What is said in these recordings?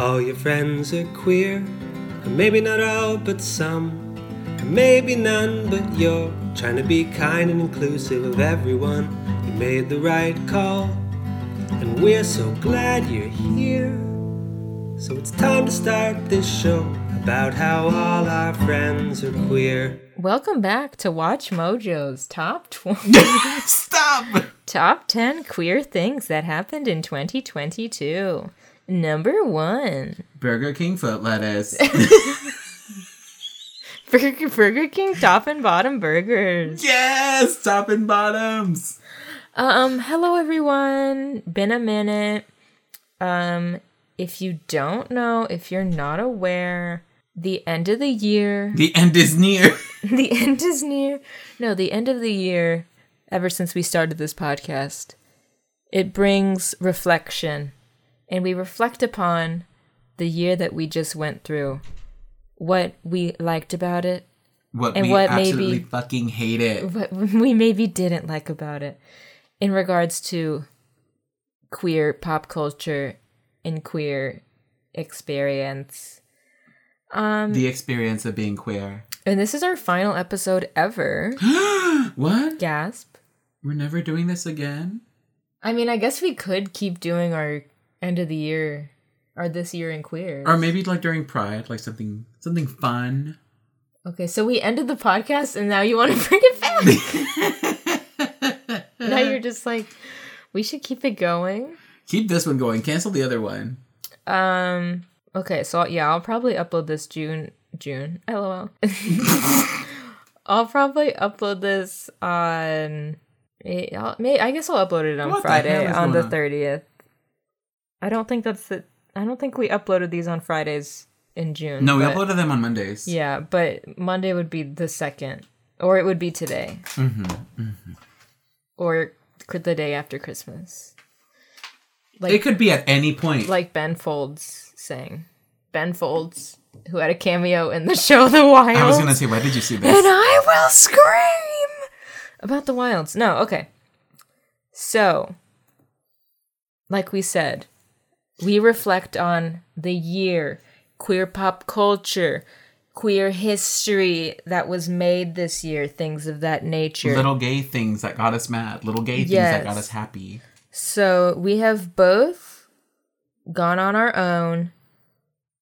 All your friends are queer, or maybe not all, but some, or maybe none, but you're trying to be kind and inclusive of everyone. You made the right call, and we're so glad you're here. So it's time to start this show about how all our friends are queer. Welcome back to Watch Mojo's top 20, Stop! top 10 queer things that happened in 2022. Number 1. Burger King foot lettuce. Burger, Burger King top and bottom burgers. yes! Top and bottoms! Um, hello everyone. Been a minute. Um, if you don't know, if you're not aware, the end of the year, The end is near. the end is near. No, the end of the year, ever since we started this podcast, it brings reflection. And we reflect upon the year that we just went through, what we liked about it, What And we what absolutely maybe- fucking hate it. what we maybe didn't like about it in regards to queer pop culture and queer experience. Um The experience of being queer. and this is our final episode ever. what? Gasp. We're never doing this again? I mean, I guess we could keep doing our end of the year or this year in queer. Or maybe like during Pride, like something something fun. okay, so we ended the podcast and now you want to bring it back. now you're just like we should keep it going. Keep this one going. Cancel the other one. Um. Okay. So yeah, I'll probably upload this June. June. LOL. I'll probably upload this on. may, I guess I'll upload it on What Friday is on the thirtieth. I don't think that's the. I don't think we uploaded these on Fridays in June. No, we but- uploaded them on Mondays. Yeah, but Monday would be the second, or it would be today, Mm-hmm. or could the day after Christmas, Like It could be at any point. like Ben Folds saying, Ben Folds, who had a cameo in the show The Wilds. I was gonna say, why did you see this? and? I will scream about the Wilds. No, okay. So, like we said, we reflect on the year, queer pop culture, queer history that was made this year, things of that nature. Little gay things that got us mad. Little gay things Yes. that got us happy. So we have both gone on our own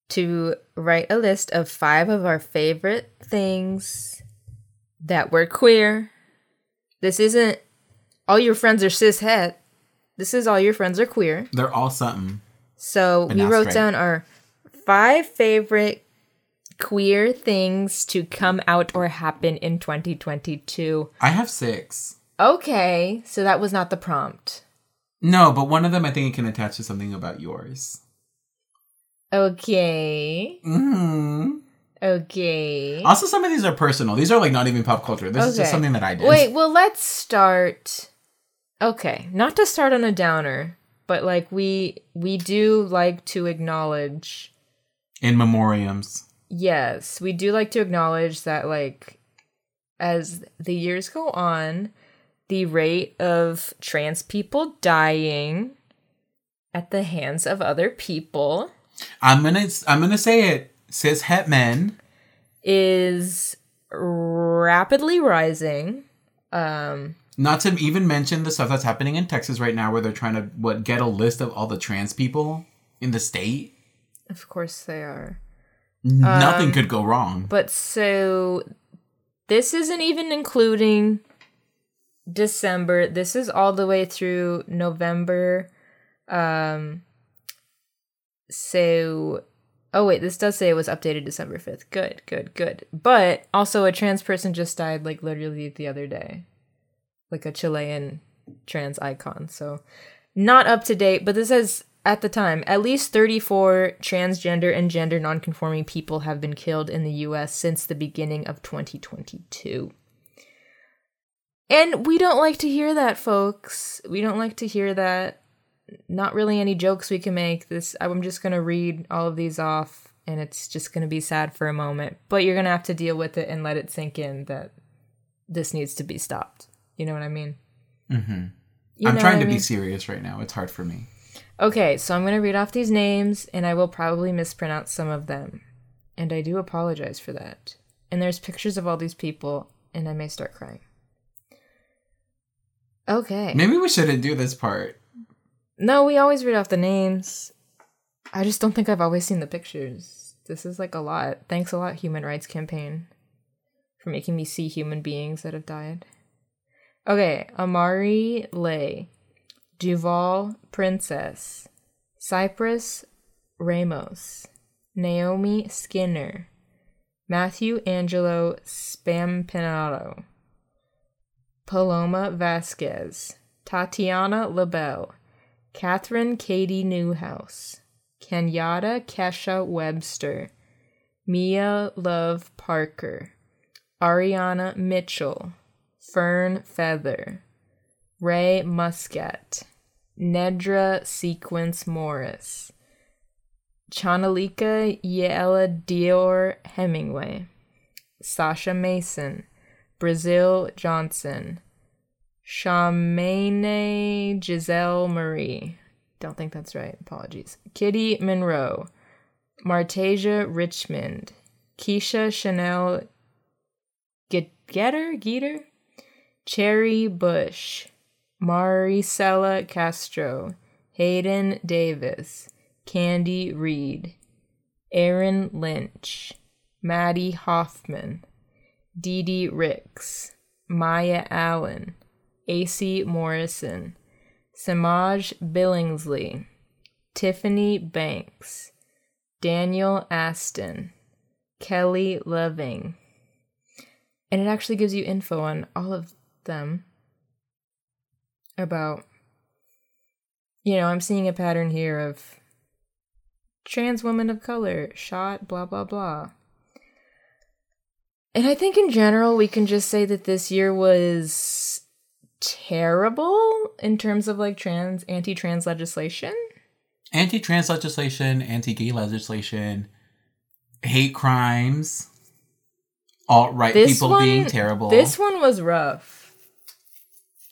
to write a list of five of our favorite things that were queer. This isn't all your friends are cis het. This is all your friends are queer. They're all something. So we wrote down our five favorite queer things to come out or happen in 2022. I have six. Okay, so that was not the prompt. No, but one of them I think it can attach to something about yours. Okay. hmm Okay. Also, some of these are personal. These are like not even pop culture. This is just something that I did. Wait, well, let's start. Okay, not to start on a downer, but like we we do like to acknowledge. In memoriams. Yes, we do like to acknowledge that like as the years go on, the rate of trans people dying at the hands of other people I'm gonna I'm gonna say it. Cis het men. is rapidly rising. Um Not to even mention the stuff that's happening in Texas right now, where they're trying to what get a list of all the trans people in the state. of course they are. Nothing could go wrong. But so this isn't even including December. This is all the way through November. Um so oh wait, this does say it was updated December 5th. Good, good, good. But also a trans person just died like literally the other day. Like a Chilean trans icon. So not up to date, but this says at the time, at least 34 transgender and gender nonconforming people have been killed in the US since the beginning of 2022. And we don't like to hear that, folks. We don't like to hear that. Not really any jokes we can make. This I'm just going to read all of these off and it's just going to be sad for a moment, but you're going to have to deal with it and let it sink in that this needs to be stopped. You know what I mean? hmm You I'm trying to I be serious right now. It's hard for me. Okay, so I'm going to read off these names and I will probably mispronounce some of them. And I do apologize for that. And there's pictures of all these people and I may start crying. Okay. Maybe we shouldn't do this part. No, we always read off the names. I just don't think I've always seen the pictures. This is like a lot. Thanks a lot, Human Rights Campaign, for making me see human beings that have died. Okay, Amari Lay, Duval Princess, Cypress Ramos, Naomi Skinner, Matthew Angelo Spampinato, Paloma Vasquez, Tatiana LaBelle, Catherine Katie Newhouse, Kenyatta Kesha Webster, Mia Love Parker, Ariana Mitchell, Fern Feather, Ray Muscat, Nedra Sequence Morris, Chanalika Yella Dior Hemingway, Sasha Mason, Brazil Johnson, Charmaine Giselle Marie. Don't think that's right. Apologies. Kitty Monroe, Martasia Richmond, Keisha Chanel Getter, Geeter, Cherry Bush, Maricela Castro, Hayden Davis, Candy Reed, Aaron Lynch, Maddie Hoffman, Dee Dee Ricks, Maya Allen, AC Morrison, Samaj Billingsley, Tiffany Banks, Daniel Aston, Kelly Loving. And it actually gives you info on all of them about, you know, I'm seeing a pattern here of trans woman of color shot, blah, blah, blah. And I think in general, we can just say that this year was terrible in terms of like trans, anti trans legislation. Anti trans legislation, anti gay legislation, hate crimes, alt right people one, being terrible. This one was rough.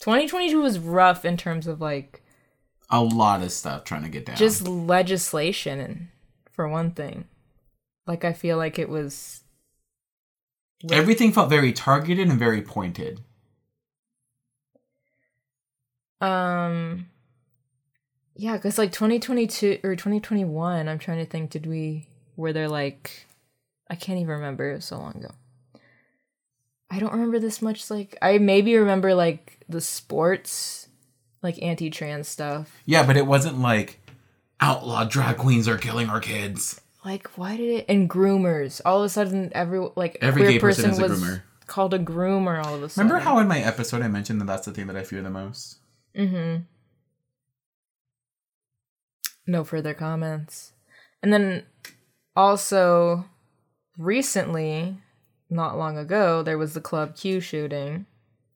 2022 was rough in terms of like a lot of stuff trying to get down. just legislation, and for one thing. Like, I feel like it was. everything felt very targeted and very pointed. Um. Yeah, because like 2022 or 2021, I'm trying to think, did we. Were there like. I can't even remember. It was so long ago. I don't remember this much. Like, I maybe remember like the sports, like anti trans stuff. Yeah, but it wasn't like outlaw drag queens are killing our kids. Like, why did it. And groomers. All of a sudden, every. Like, Every queer gay person person was groomer. called a groomer all of a sudden. Remember how in my episode I mentioned that that's the thing that I fear the most? Mm-hmm. No further comments. And then also recently, not long ago, there was the Club Q shooting.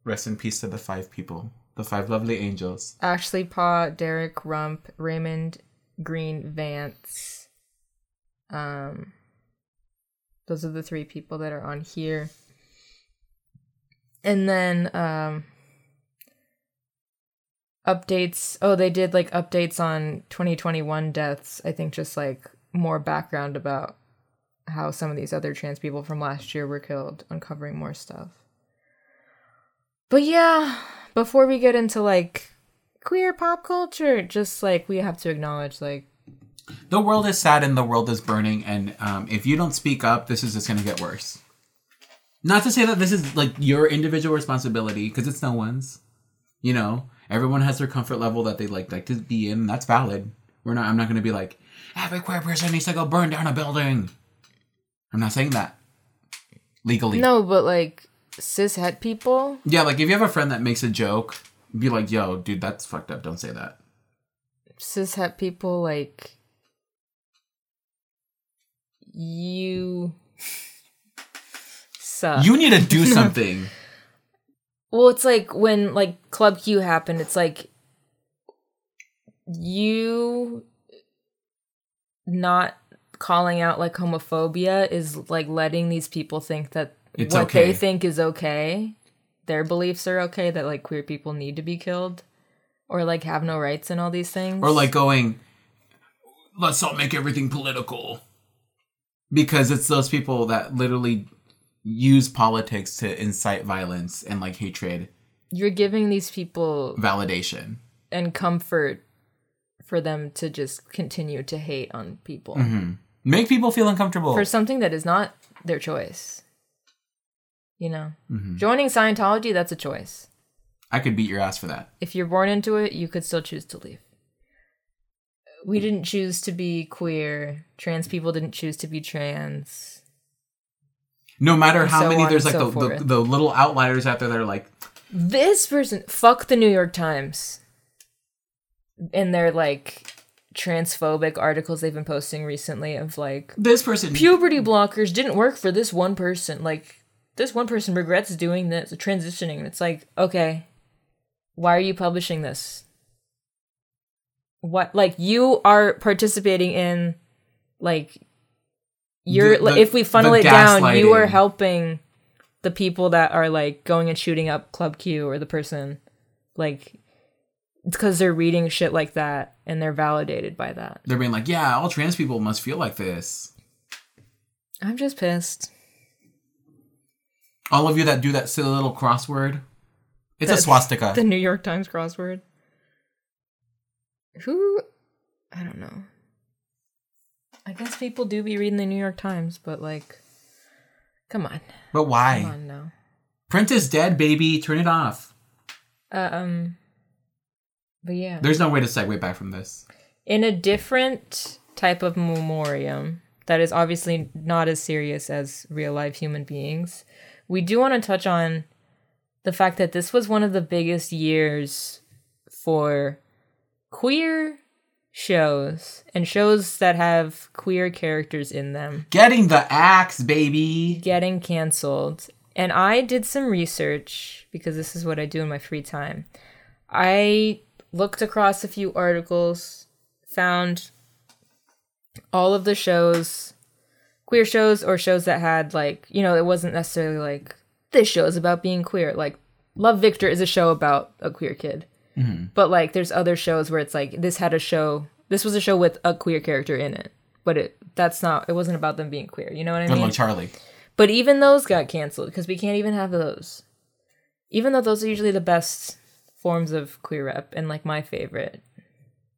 Rest in peace to the five people, the five lovely angels. Ashley Paugh, Derrick Rump, Raymond Green Vance. Um those are the three people that are on here. And then um updates oh they did like updates on 2021 deaths i think just like more background about how some of these other trans people from last year were killed uncovering more stuff but yeah before we get into like queer pop culture just like we have to acknowledge like The world is sad and the world is burning, and um, if you don't speak up, this is just gonna get worse. Not to say that this is like your individual responsibility, because it's no one's. You know, everyone has their comfort level that they like like to be in. That's valid. We're not. I'm not gonna be like every queer person needs to go burn down a building. I'm not saying that legally. no but like cis het people Yeah, like if you have a friend that makes a joke, be like, "Yo, dude, that's fucked up. Don't say that." cis het people like you suck You need to do something. Well, it's like when like Club Q happened, it's like you not calling out like homophobia is like letting these people think that It's what okay. they think is okay. Their beliefs are okay that like queer people need to be killed or like have no rights and all these things. or like going let's all make everything political because it's those people that literally use politics to incite violence and like hatred you're giving these people validation and comfort for them to just continue to hate on people mm-hmm. Make people feel uncomfortable for something that is not their choice. You know, mm-hmm. joining Scientology, that's a choice. i could beat your ass for that If you're born into it, you could still choose to leave. We mm. didn't choose to be queer. Trans people didn't choose to be trans. no matter how so many there's like so the, the, the little outliers out there that are like This person, fuck the New York Times. And they're like transphobic articles they've been posting recently of like this person puberty blockers didn't work for this one person. Like this one person regrets doing this, transitioning. It's like, okay, why are you publishing this? What like you are participating in like you're The- the- if we funnel it down, you are helping the people that are like going and shooting up Club Q or the person like because they're reading shit like that and they're validated by that. they're being like yeah all trans people must feel like this I'm just pissed. all of you that do that silly little crossword it's a swastika The New York Times crossword. Who? I don't know. I guess people do be reading the New York Times, but like, come on, but why come on now. print is dead baby turn it off Uh, um, but yeah, there's no way to segue back from this in a different type of memoriam that is obviously not as serious as real life human beings, we do want to touch on the fact that this was one of the biggest years for queer shows and shows that have queer characters in them Getting the axe, baby. getting canceled. And I did some research because this is what I do in my free time. I looked across a few articles, found all of the shows, queer shows or shows that had like, you know, it wasn't necessarily like this show is about being queer. Like Love Victor is a show about a queer kid. Mm-hmm. But like there's other shows where it's like this had a show this was a show with a queer character in it. But it that's not it wasn't about them being queer. You know what I mean? luck, Charlie. But even those got canceled because we can't even have those. Even though those are usually the best forms of queer rep and like my favorite.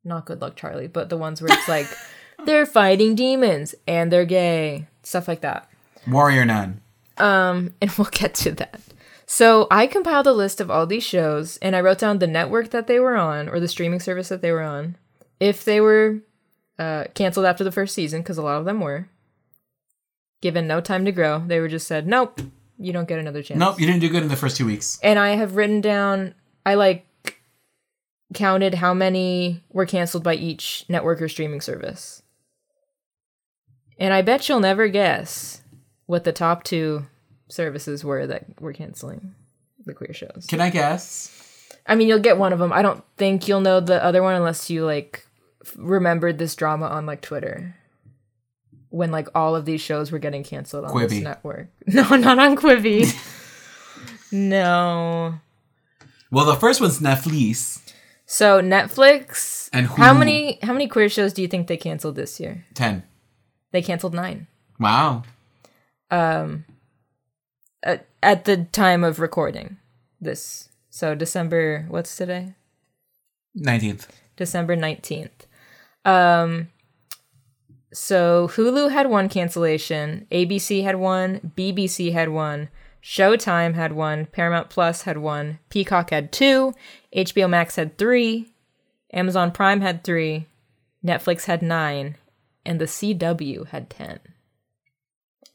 Not good luck Charlie, but the ones where it's like they're fighting demons and they're gay, stuff like that. Warrior Nun. Um, and we'll get to that. So I compiled a list of all these shows and I wrote down the network that they were on or the streaming service that they were on. If they were uh, canceled after the first season, because a lot of them were. Given no time to grow, they were just said, nope, you don't get another chance. Nope, you didn't do good in the first two weeks. And I have written down, I like counted how many were canceled by each network or streaming service. And I bet you'll never guess what the top two services were that were canceling the queer shows. Can I guess? I mean, you'll get one of them. I don't think you'll know the other one unless you like remembered this drama on like Twitter. When like all of these shows were getting canceled on this Quibi. network. No, not on Quibi. no. Well, the first one's Netflix. So Netflix. And how many how many queer shows do you think they canceled this year? 10. They canceled nine. Wow. Um, at, at the time of recording this. So December. What's today? 19th. December 19th. Um so Hulu had one cancellation, ABC had one, BBC had one, Showtime had one, Paramount Plus had one, Peacock had two, HBO Max had 3, Amazon Prime had 3, Netflix had 9, and the CW had 10.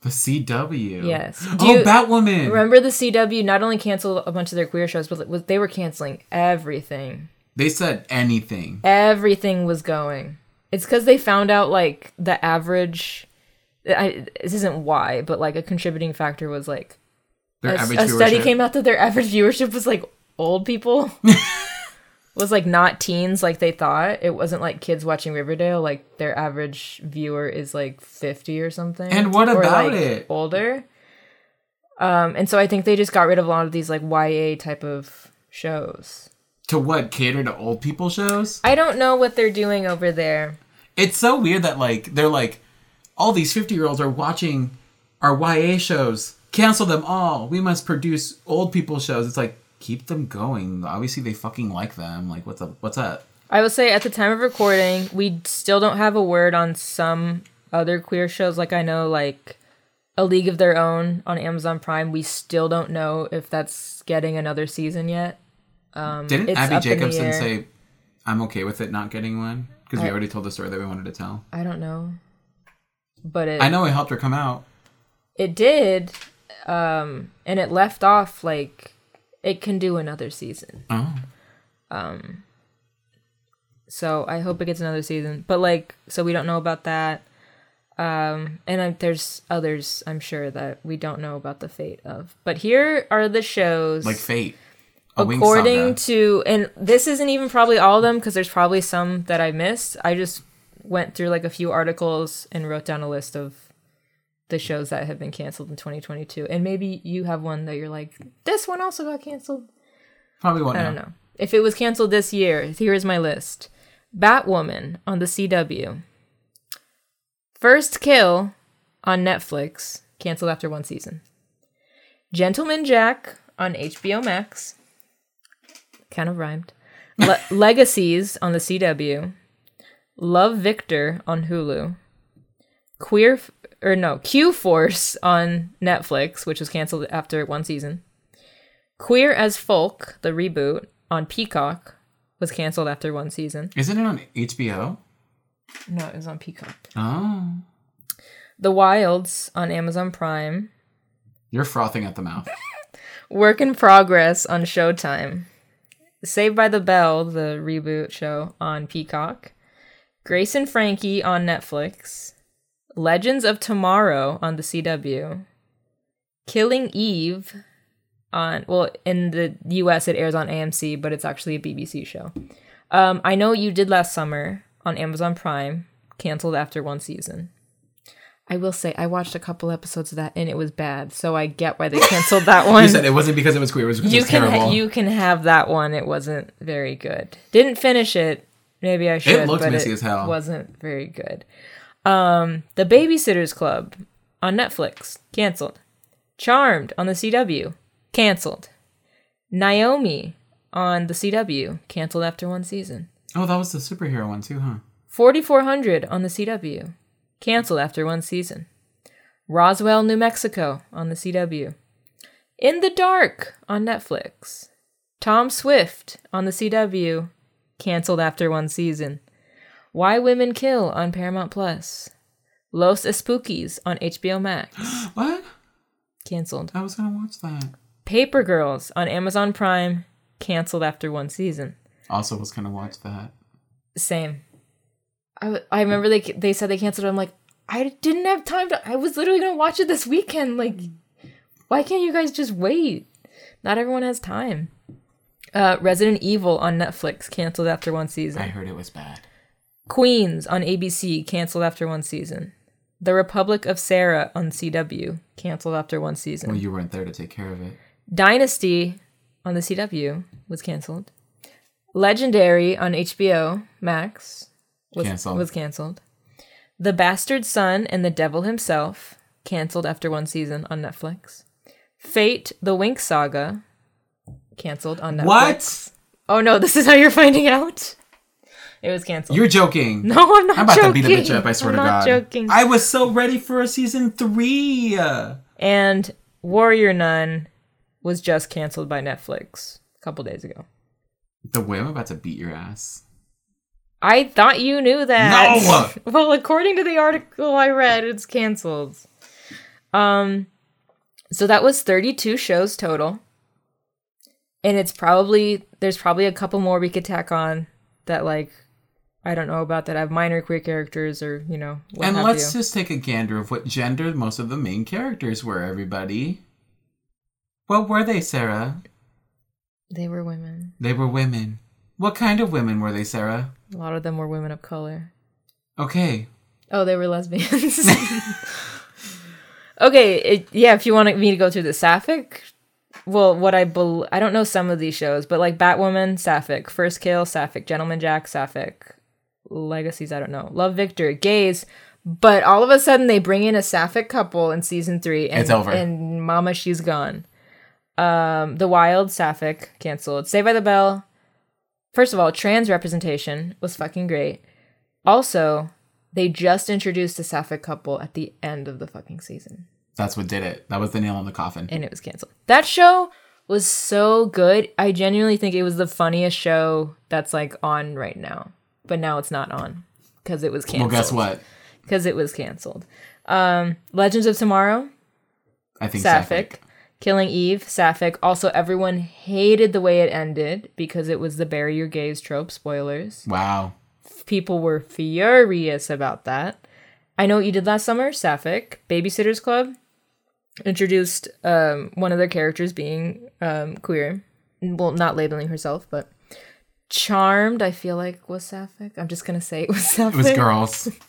The CW. Yes. Do Oh, you- Batwoman. Remember the CW not only canceled a bunch of their queer shows, but they were canceling everything. They said anything. everything was going. It's because they found out like the average. I, this isn't why, but like a contributing factor was like Their a, average a study viewership. came out that their average viewership was like old people. was like not teens like they thought. It wasn't like kids watching Riverdale. Like their average viewer is like fifty or something. And what or, about like, it? Older. Um, and so I think they just got rid of a lot of these like YA type of shows. To what cater to old people shows? I don't know what they're doing over there. It's so weird that like they're like all these 50 year olds are watching our YA shows. Cancel them all. We must produce old people shows. It's like keep them going. Obviously they fucking like them. Like what's up? What's up? I will say at the time of recording, we still don't have a word on some other queer shows. Like I know, like A League of Their Own on Amazon Prime. We still don't know if that's getting another season yet. Didn't Um, it's Abbi up in the Jacobson say I'm okay with it not getting one? Because we already told the story that we wanted to tell. I don't know, but it I know it helped her come out. it did, um, and it left off like it can do another season. Oh. So I hope it gets another season. But like, so we don't know about that. Um, and I, there's others I'm sure that we don't know about the fate of. But here are the shows. Like Fate. A according to, and this isn't even probably all of them because there's probably some that I missed. I just went through like a few articles and wrote down a list of the shows that have been canceled in 2022. And maybe you have one that you're like, this one also got canceled. Probably won't I know. don't know. If it was canceled this year, here is my list Batwoman on the CW. First Kill on Netflix, canceled after one season. Gentleman Jack on HBO Max. Kind of rhymed. Le- Legacies on the CW. Love Victor on Hulu. Queer, or no, Q Force on Netflix, which was canceled after one season. Queer as Folk, the reboot on Peacock, was canceled after one season. Isn't it on HBO? No, it was on Peacock. Oh. The Wilds on Amazon Prime. You're frothing at the mouth. Work in Progress on Showtime. Saved by the Bell, the reboot show on Peacock. Grace and Frankie on Netflix. Legends of Tomorrow on the CW. Killing Eve on well in the US it airs on AMC, but it's actually a BBC show. Um, I know you did last summer on Amazon Prime, canceled after one season. I will say I watched a couple episodes of that and it was bad, so I get why they canceled that one. You said it wasn't because it was queer. It was because you it was can ha- terrible. you can have that one. It wasn't very good. Didn't finish it. Maybe I should. looked but messy it as hell. Wasn't very good. Um, The Babysitters Club on Netflix canceled. Charmed on the CW canceled. Naomi on the CW canceled after one season. oh, that was the superhero one too, huh? 4400 on the CW canceled after one season. Roswell, New Mexico on the CW. In the Dark on Netflix. Tom Swift on the CW canceled after one season. Why Women Kill on Paramount Plus. Los Espookies on HBO Max What? canceled. I was gonna watch that. Paper Girls on Amazon Prime canceled after one season. Also was gonna watch that. Same. I, I remember they they said they canceled. it. I'm like, I didn't have time to. I was literally gonna watch it this weekend. Like, why can't you guys just wait? Not everyone has time. Uh, Resident Evil on Netflix canceled after one season. I heard it was bad. Queens on ABC canceled after one season. The Republic of Sarah on CW canceled after one season. Well, you weren't there to take care of it. Dynasty on the CW was canceled. Legendary on HBO Max was Canceled. was canceled. The Bastard Son and the Devil Himself canceled after one season on Netflix. Fate: The Winx Saga canceled on Netflix. What? Oh no, this is how you're finding out. It was canceled. You're joking. no, I'm not joking. I'm about joking. to beat a bitch up. I swear I'm to not God. joking. I was so ready for a season three. And Warrior Nun was just canceled by Netflix a couple days ago. The way I'm about to beat your ass. I thought you knew that. No! well, according to the article I read, it's canceled. Um, so that was 32 shows total. And it's probably, there's probably a couple more we could tack on that, like, I don't know about that I have minor queer characters or, you know, what and let's you. just take a gander of what gender most of the main characters were, everybody. What were they, Sarah? They were women. They were women. What kind of women were they, Sarah? A lot of them were women of color. Okay. Oh, they were lesbians. okay, it, yeah. If you want me to go through the sapphic well, what I bel I don't know some of these shows, but like Batwoman, Sapphic, First Kill, Sapphic, Gentleman Jack, Sapphic, Legacies, I don't know, Love Victor, gays. But all of a sudden, they bring in a Sapphic couple in season three, and, It's over. And Mama, she's gone. Um, The Wild, Sapphic, canceled. Saved by the Bell. First of all, trans representation was fucking great. Also, they just introduced a Sapphic couple at the end of the fucking season That's what did it. That was the nail in the coffin. and it was canceled. That show was so good. I genuinely think it was the funniest show that's like on right now. But now it's not on because it was canceled. well, guess what? Because it was canceled. Um, Legends of Tomorrow, I think Sapphic. Sapphic. Killing Eve, Sapphic. Also, everyone hated the way it ended because it was the bury your gays trope. Spoilers. Wow. People were furious about that. I know what you did last summer, Sapphic. Babysitters Club introduced um, one of their characters being um, queer. Well, not labeling herself, but Charmed, I feel like was Sapphic. I'm just gonna say it was Sapphic. It was girls.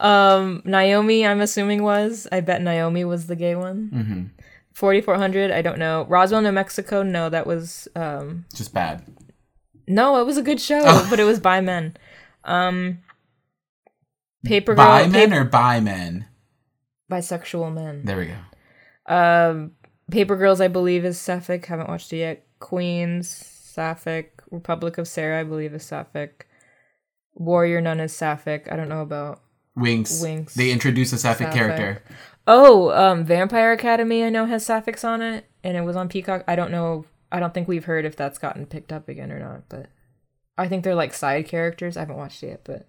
Um, Naomi, I'm assuming was. I bet Naomi was the gay one. hmm 4400, I don't know. Roswell, New Mexico, no, that was um Just bad. no, it was a good show, Oh. but it was by men. Um Paper By men Pap- or by men? bisexual men. There we go. Um Paper Girls, I believe, is Sapphic. Haven't watched it yet. Queens, Sapphic. Republic of Sarah, I believe, is Sapphic. Warrior Nun is Sapphic. I don't know about. Winx. Winx. They introduce a Sapphic, Sapphic. character. Oh, um, Vampire Academy, I know has Sapphics on it, and it was on Peacock. I don't know. I don't think we've heard if that's gotten picked up again or not, but I think they're like side characters. I haven't watched it yet, but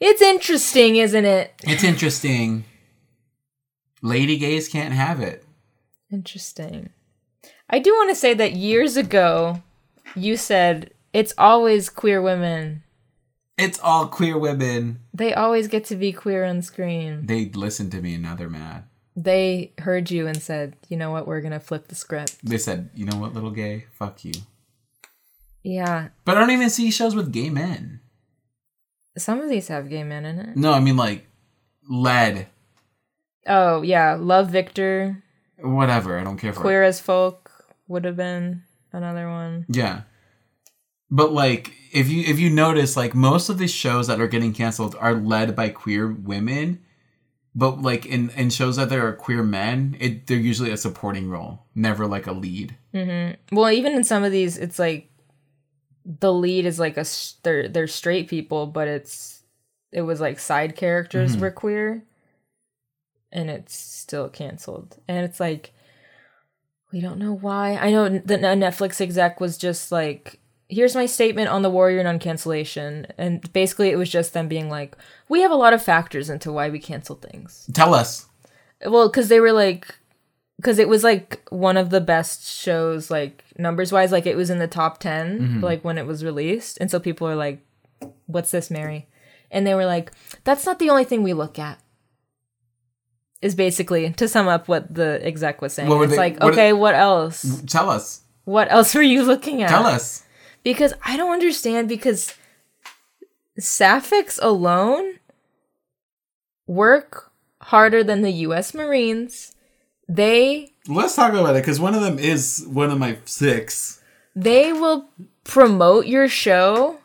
it's interesting, isn't it? It's interesting. Lady gays can't have it. Interesting. I do want to say that years ago, you said it's always queer women. It's all queer women. They always get to be queer on screen. They listened to me and now they're mad. They heard you and said, you know what, we're going to flip the script. They said, you know what, little gay? Fuck you. Yeah. But I don't even see shows with gay men. Some of these have gay men in it. No, I mean like lead. Oh, yeah. Love Victor, Whatever. I don't care for it. Queer as Folk would have been another one. Yeah. But like if you if you notice like most of these shows that are getting canceled are led by queer women, but like in in shows that there are queer men, it they're usually a supporting role, never like a lead. Mhm. Well, even in some of these, it's like the lead is like a they're they're straight people, but it's it was like side characters were queer, and it's still canceled. And it's like we don't know why. I know the Netflix exec was just like. Here's my statement on the Warrior Nun cancellation. And basically, it was just them being like, we have a lot of factors into why we cancel things. Tell us. Well, because they were like, because it was like one of the best shows, like numbers wise, like it was in the top 10, mm-hmm. like when it was released. And so people are like, what's this, Mary? And they were like, that's not the only thing we look at. Is basically to sum up what the exec was saying. It's they- like, what- okay, what else? Tell us. What else were you looking at? Tell us. Because I don't understand because Sapphics alone work harder than the US Marines. They Let's talk about it because one of them is one of my six. they will promote your show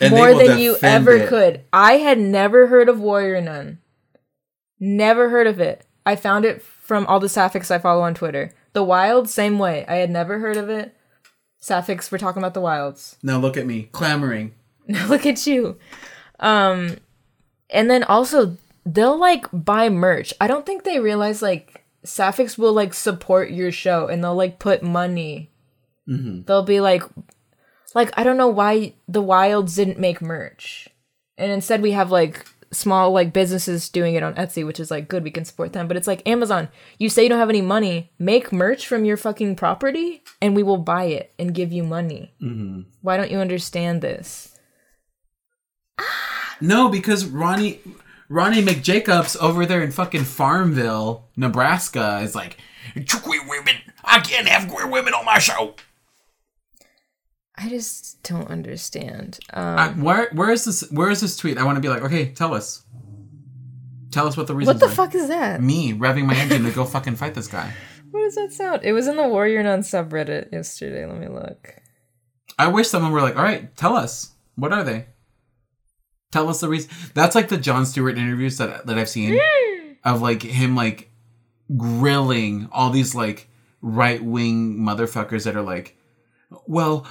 And more than you ever it. could. I had never heard of Warrior Nun. Never heard of it. I found it from all the Sapphics I follow on Twitter. The Wild, same way. I had never heard of it. Sapphics, we're talking about the Wilds. Now look at me clamoring. Now look at you. Um and then also they'll like buy merch. I don't think they realize like Sapphics will like support your show and they'll like put money. They'll be like like I don't know why the Wilds didn't make merch. And instead we have like small like businesses doing it on Etsy, which is like good, we can support them. But it's like Amazon, you say you don't have any money, make merch from your fucking property and we will buy it and give you money. Mm-hmm. Why don't you understand this? Ah. No, because Ronnie Ronnie McJacobs over there in fucking Farmville, Nebraska, is like queer women. I can't have queer women on my show. I just don't understand. Um, I, where where is this? Where is this tweet? I want to be like, okay, tell us. Tell us what the reason. what the fuck is that? Me revving my engine to go fucking fight this guy. What does that sound? It was in the Warrior Nun subreddit yesterday. Let me look. I wish someone were like, all right, tell us. What are they? Tell us the reason. That's like the Jon Stewart interviews that, that I've seen of like him like grilling all these like right wing motherfuckers that are like, well,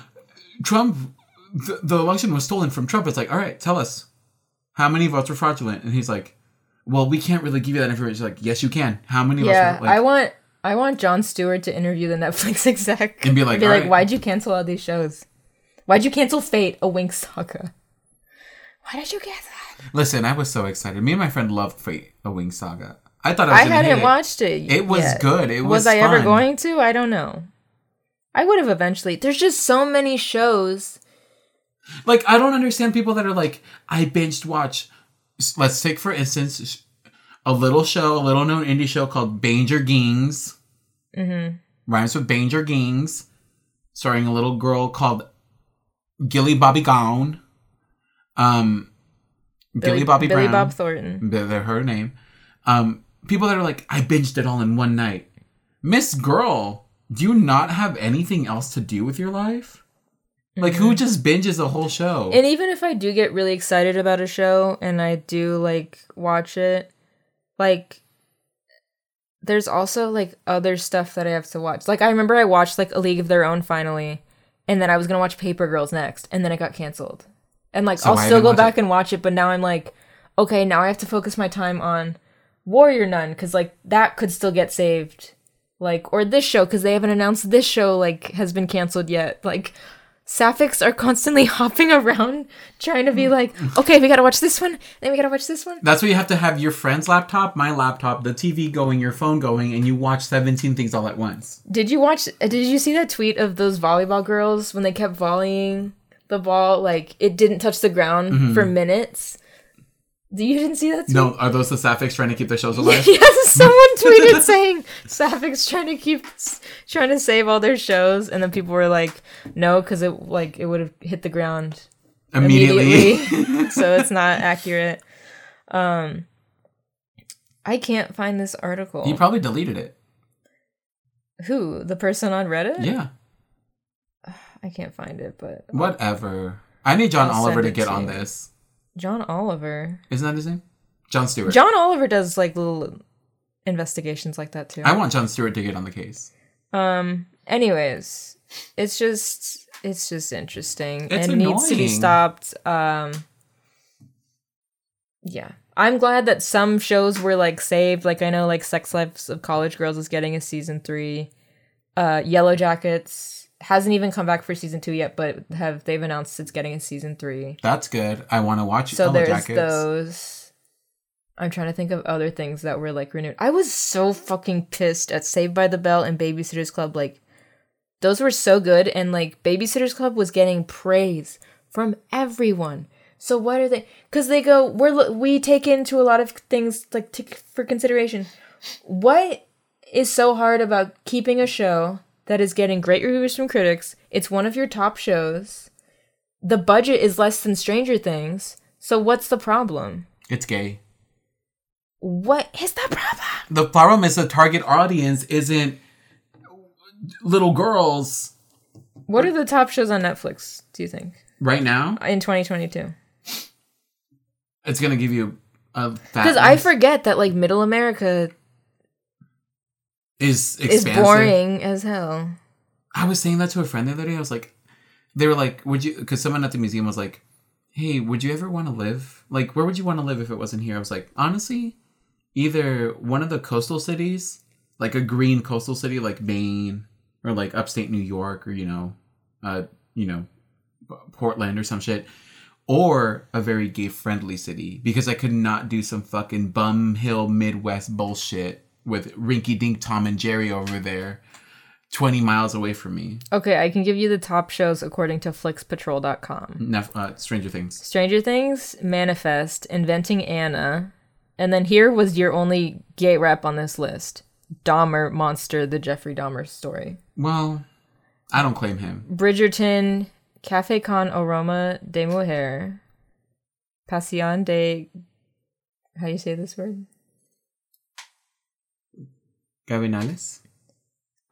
Trump, the, the election was stolen from Trump. It's like, all right, tell us how many votes were fraudulent. And he's like, well, we can't really give you that information. She's like, yes, you can. How many Yeah, votes were I want I want Jon Stewart to interview the Netflix exec And be like, be like, right." why'd you cancel all these shows? Why'd you cancel Fate, a Winx Saga? Why did you cancel that? Listen, I was so excited. Me and my friend loved Fate, a Winx Saga. I thought I was I hadn't hate it. watched it. It was good. It was Was I ever going to? I don't know. I would have eventually. There's just so many shows. Like I don't understand people that are like I binged watch. Let's take for instance a little show, a little known indie show called Banger Gings. Mm-hmm. Rhymes with Banger Gings, starring a little girl called Gilly Bobby Gown. Um, Gilly Billy, Bobby Billy Brown. Bob Thornton. They're they're her name. Um, people that are like, I binged it all in one night. Miss Girl, do you not have anything else to do with your life? Like, who mm-hmm. just binges a whole show? And even if I do get really excited about a show and I do like watch it, like there's also like other stuff that I have to watch. Like I remember I watched like A League of Their Own finally, and then I was gonna watch Paper Girls next, and then it got canceled. And like So I'll still go back it? and watch it, but now I'm like, okay, now I have to focus my time on Warrior Nun because like that could still get saved, like or this show because they haven't announced this show like has been canceled yet. Like sapphics are constantly hopping around trying to be Mm. like, okay, we gotta watch this one, then we gotta watch this one. That's why you have to have your friend's laptop, my laptop, the TV going, your phone going, and you watch 17 things all at once. Did you watch? uh, Did you see that tweet of those volleyball girls when they kept volleying the ball like it didn't touch the ground for minutes? Do you didn't see that? Tweet? Mm-hmm. No, are those the sapphics trying to keep their shows alive? someone tweeted saying Sapphics trying to keep trying to save all their shows, and then people were like, "No, because it like it would have hit the ground Immediately. immediately, so it's not accurate." Um, I can't find this article. he probably deleted it. Who the person on Reddit? Yeah. I can't find it, but Whatever. I need John I'll Oliver to get to on you. this. John Oliver. Isn't that his name? Jon Stewart. John Oliver does like little investigations like that too. I want Jon Stewart to get on the case. Um. Anyways, it's just it's just interesting It's and needs to be stopped. Um. Yeah, I'm glad that some shows were like saved. Like I know, like Sex Lives of College Girls is getting a season three. Uh, Yellow Jackets hasn't even come back for season two yet, but have they've announced it's getting a season three. That's good. I want to watch So Yellow there's Jackets. those. I'm trying to think of other things that were like renewed. I was so fucking pissed at Saved by the Bell and Babysitters Club. Like, those were so good, and like Babysitters Club was getting praise from everyone. So what are they? Because they go, we're we take into a lot of things like t- for consideration. What is so hard about keeping a show that is getting great reviews from critics? It's one of your top shows. The budget is less than Stranger Things. So what's the problem? It's gay. What is the problem? The problem is the target audience isn't little girls What are the top shows on Netflix, do you think? right now. In 2022? It's gonna give you a Because I forget that like middle America is is boring as hell. I was saying that to a friend the other day. I was like, they were like, would you? Because someone at the museum was like, hey, would you ever want to live? Like, where would you want to live if it wasn't here? I was like, honestly, either one of the coastal cities, like a green coastal city like Maine or like upstate New York or you know, uh, you know, Portland or some shit. Or a very gay friendly city because I could not do some fucking bum hill Midwest bullshit with Rinky Dink Tom and Jerry over there 20 miles away from me. Okay, I can give you the top shows according to flixpatrol.com. Nef- uh, Stranger Things. Stranger Things, Manifest, Inventing Anna, and then here was your only gay rep on this list. Dahmer Monster, the Jeffrey Dahmer story. Well, I don't claim him. Bridgerton, Cafe Con Aroma de Mujer, Pasión de. How do you say this word? Gavinales?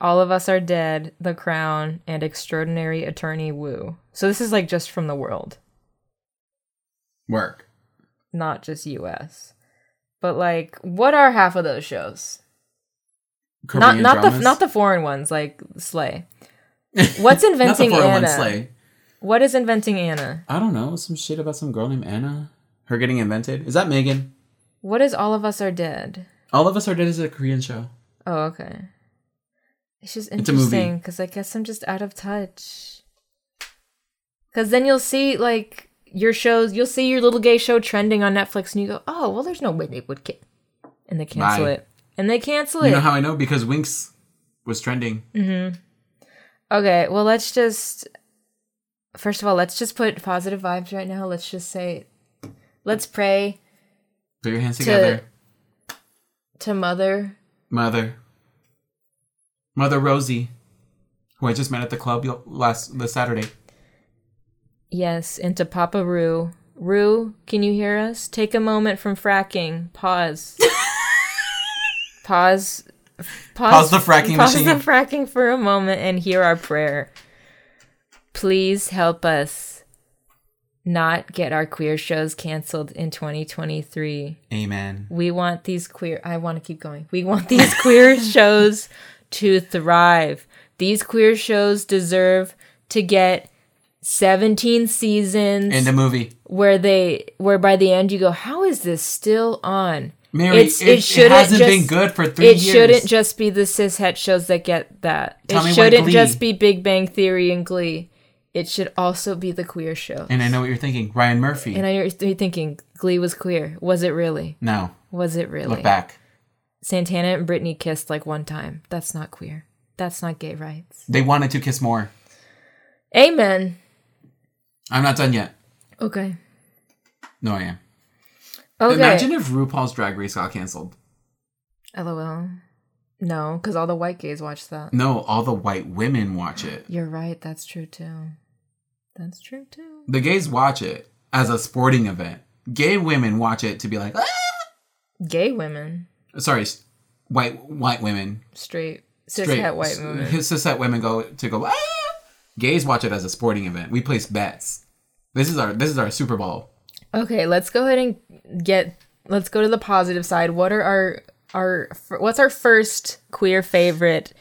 All of Us Are Dead, The Crown, and Extraordinary Attorney Woo. So this is like just from the world, Work. not just US. But like, what are half of those shows? not Korean not the dramas? not the foreign ones like Slay. What's Not the inventing 401 Anna? Slay. What is inventing Anna? I don't know. Some shit about some girl named Anna. Her getting invented. Is that Megan? What is All of Us Are Dead? All of Us Are Dead is a Korean show. Oh, okay. It's just It's a movie. interesting because I guess I'm just out of touch. Because then you'll see like your shows, you'll see your little gay show trending on Netflix, and you go, "Oh, well, there's no way they would get," and they cancel Bye. it, and they cancel it. You know how I know? Because Winx was trending. Mm-hmm. okay, well, let's just first of all, let's just put positive vibes right now. Let's just say, let's pray Put your hands together. to Mother. Mother. Mother Rosie, who I just met at the club last the Saturday. Yes, into Papa Roo. Roo, can you hear us? Take a moment from fracking. Pause. pause. Pause, Pause the fracking pause machine. the fracking for a moment and hear our prayer. Please help us not get our queer shows canceled in 2023. Amen. We want these queer I want to keep going. We want these queer shows to thrive. These queer shows deserve to get 17 seasons In the movie. where they where by the end you go, how is this still on? Mary, It's- it, it it, shouldn't hasn't been just- good for three It years. shouldn't just be the cishet shows that get that. Tell it shouldn't just be Big Bang Theory and Glee. It should also be the queer show. and I know what you're thinking. Ryan Murphy. And I know you're thinking Glee was queer. Was it really? no. Was it really? Look back. Santana and Brittany kissed like one time. That's not queer. That's not gay rights. They wanted to kiss more. Amen. I'm not done yet. Okay. No, I am. Okay. Imagine if RuPaul's Drag Race got canceled. LOL. No, because all the white gays watch that. No, all the white women watch it. You're right. That's true too. That's true too. The gays watch it as a sporting event. Gay women watch it to be like, ah! Gay women, sorry, white white women, straight, straight cishet white s- women. cishet women go to go. Ah! Gays watch it as a sporting event. We place bets. This is our this is our Super Bowl. Okay, let's go ahead and get. Let's go to the positive side. What are our our what's our first queer favorite?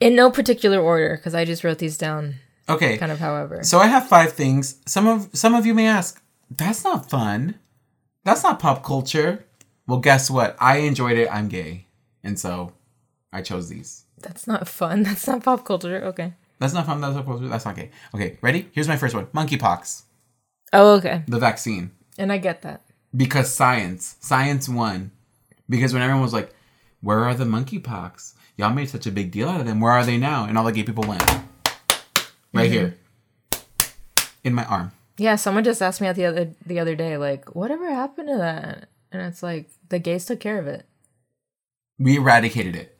In no particular order, because I just wrote these down Okay, kind of however. so I have five things. Some of some of you may ask, that's not fun. That's not pop culture. Well, guess what? I enjoyed it. I'm gay, and so I chose these. That's not fun. That's not pop culture. Okay. That's not fun. That's not. That's not gay. Okay, ready? Here's my first one: monkeypox, Oh, okay. the vaccine. And I get that. because science science won because when everyone was like where are the monkeypox y'all made such a big deal out of them where are they now and all the gay people went right mm-hmm. here in my arm Yeah, someone just asked me the other the other day, like, whatever happened to that? And it's like the gays took care of it. we eradicated it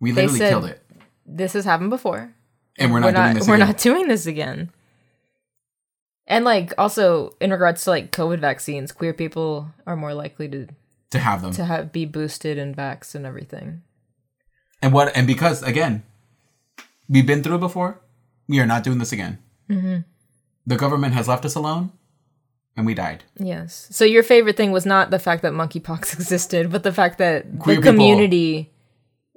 we literally said- killed it This has happened before. And we're not, doing this we're again. not doing this again. And like also in regards to like COVID vaccines, queer people are more likely to to have them to have be boosted and vaxxed and everything. and what and because again we've been through it before we are not doing this again Mm-hmm. the government has left us alone and we died Yes. So your favorite thing was not the fact that monkeypox existed, but the fact that Queer the people- community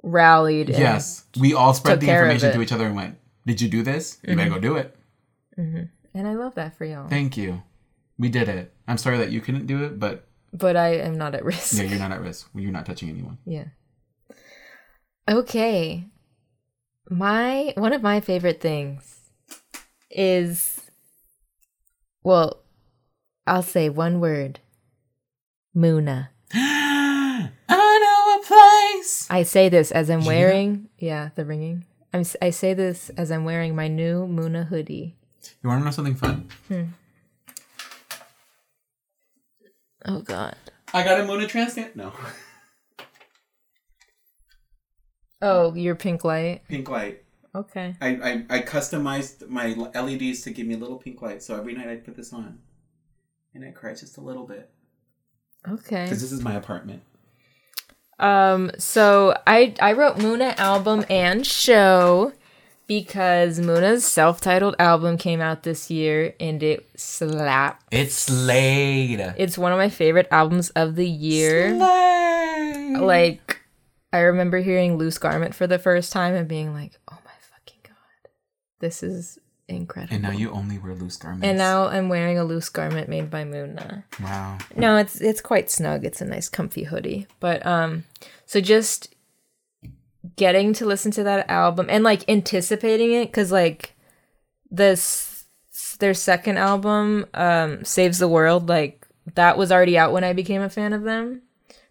rallied. and- yes we all spread the information. To each other and went did you do this you better go mm-hmm. do it mm-hmm. And I love that for y'all. Thank you. We did it. I'm sorry that you couldn't do it, but But I am not at risk. yeah, you're not at risk. You're not touching anyone. Yeah. Okay. My one of my favorite things is well, I'll say one word. Muna. I know a place. I say this as I'm wearing yeah, the ringing. I'm s- I say this as I'm wearing my new Muna hoodie. You want to know something fun? Hmm. Oh god. I got a Mona transplant. No. Oh, your pink light. Pink light. Okay. I, I, I customized my LEDs to give me a little pink light, so every night I put this on. And I cry just a little bit. Okay. Because this is my apartment. Um, so I I wrote Muna album and show because Muna's self-titled album came out this year and it slapped. It's slayed. It's one of my favorite albums of the year. Like I remember hearing Loose Garment for the first time and being like, "Oh my fucking god. This is incredible." And now you only wear loose garments. And now I'm wearing a loose garment made by Muna. wow. No, it's it's quite snug. It's a nice comfy hoodie. But um so just getting to listen to that album and like anticipating it cuz like this their second album um Saves the World like that was already out when I became a fan of them.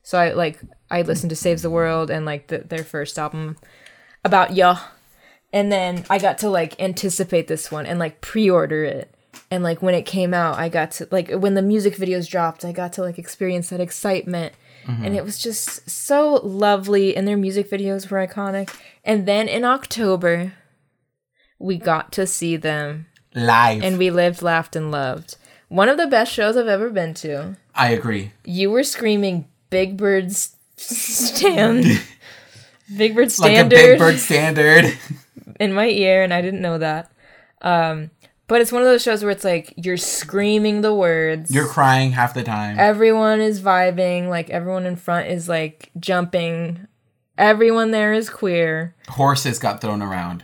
So I like I listened to Saves the World and like the, their first album about ya and then I got to like anticipate this one and like pre-order it. And like when it came out, I got to like when the music videos dropped, I got to like experience that excitement. Mm-hmm. And it was just so lovely and their music videos were iconic. And then in October, we got to see them Live. and we lived, laughed and loved. One of the best shows I've ever been to. I agree. You were screaming Big Bird's stand. Big Bird Like a standard big bird standard. in my ear and I didn't know that. Um but it's one of those shows where it's like you're screaming the words. You're crying half the time. everyone is vibing, like everyone in front is like jumping. Everyone there is queer. Horses got thrown around.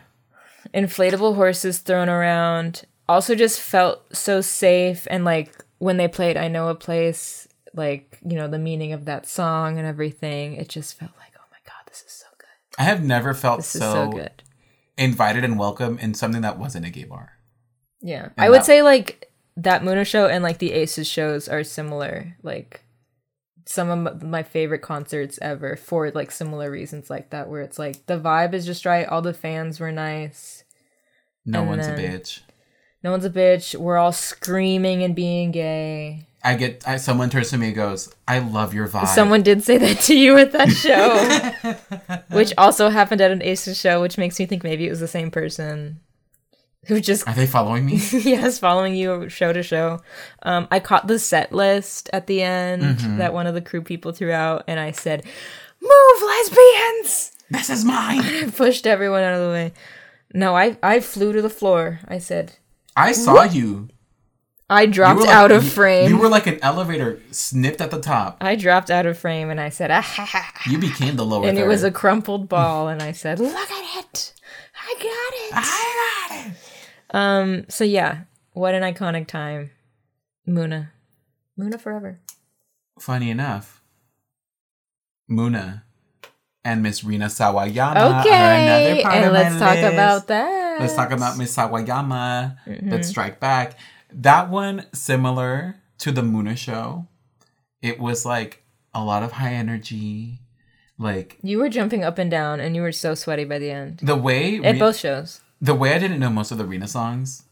Inflatable horses thrown around. Also just felt so safe and like when they played I Know a Place, like, you know, the meaning of that song and everything, it just felt like, oh my god, this is so good. I have never felt This is so, so good. Invited and welcome in something that wasn't a gay bar. Yeah. And I would that- say like that Muna show and like the Aces shows are similar. Like some of my favorite concerts ever for like similar reasons like that where it's like the vibe is just right, all the fans were nice. No one's a bitch. No one's a bitch. We're all screaming and being gay. I get I, someone turns to me and goes, "I love your vibe." Someone did say that to you at that show, which also happened at an Aces show, which makes me think maybe it was the same person who just Are they following me? yes, following you show to show. Um, I caught the set list at the end that one of the crew people threw out, and I said, "Move, lesbians!" this is mine. I pushed everyone out of the way. No, I I flew to the floor. I said, I saw you. I dropped like- out of frame. You were like an elevator snipped at the top. I dropped out of frame, and I said, ah, ha, ha, ha." You became the lower and it was a crumpled ball, and I said, "Look at it, I got it." I got it. Um. So yeah, what an iconic time, Muna, Muna forever. Funny enough, Muna and Miss Rina Sawayama are Okay, another part and of my let's talk list. about that. Let's talk about Miss Sawayama. Mm-hmm. Let's strike back. That one similar to the Muna show. It was like a lot of high energy, like You were jumping up and down, and you were so sweaty by the end. the way At Ri- both shows. the way I didn't know most of the Rina songs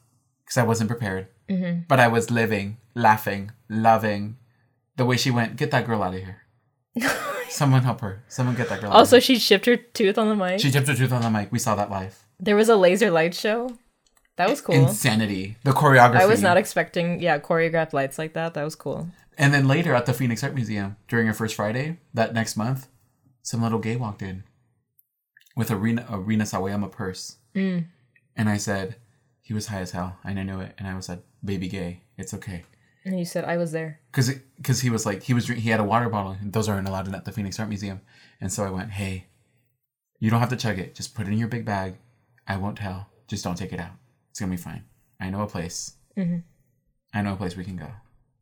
because I wasn't prepared, Mm-hmm. but I was living, laughing, loving the way she went. Get that girl out of here. Someone help her. Someone get that girl. out of Also, she chipped her tooth on the mic. she tipped her tooth on the mic. We saw that live. there was a laser light show. That was cool. Insanity. The choreography. I was not expecting, yeah, choreographed lights like that. That was cool. And then later at the Phoenix Art Museum during her first Friday that next month, some little gay walked in with a Rina, a Rina Sawayama purse. Mm. And I said, he was high as hell. And I knew it. And I was like, baby gay. It's okay. And you said I was there. Cause, cause he was like, he was, he had a water bottle and those aren't allowed in at the Phoenix Art Museum. And so I went, hey, you don't have to chug it. Just put it in your big bag. I won't tell. Just don't take it out. It's going to be fine. I know a place. I know a place we can go.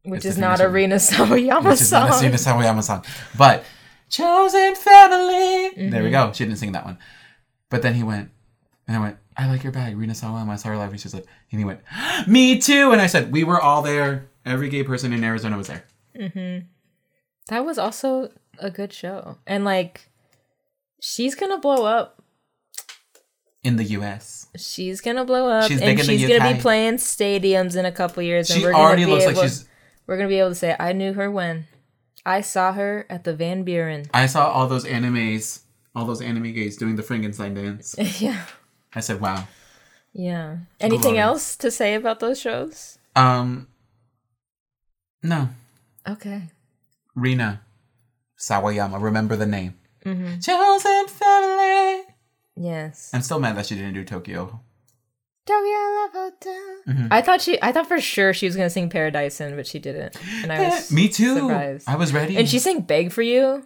Which is not Phoenix a Art- Rina Sawayama which is not a Rina Sawayama song. But chosen family. There Mm-hmm. we go. She didn't sing that one. But then he went, and I went, I like your bag, Rina Sawayama. I saw her live, and she was like, and he went, me too. And I said, we were all there. Every gay person in Arizona was there. that was also a good show. And like, she's gonna blow up. In the U.S., She's gonna blow up, She's and big in the she's gonna be playing stadiums in a couple years. she and we're gonna already be looks able, like she's. We're gonna be able to say, "I knew her when I saw her at the Van Buren." I saw all those animes, all those anime gays doing the Frankenstein dance. yeah, I said, wow. yeah. Anything Glory. else to say about those shows? Um, no, Okay. Rina Sawayama. Remember the name. Mm-hmm. Chosen family. Yes. I'm still mad that she didn't do Tokyo. Tokyo Love Hotel. Mm-hmm. I thought she. I thought for sure she was gonna sing Paradisin', but she didn't, and I was Me too. surprised. I was ready. And she sang "Beg for You,"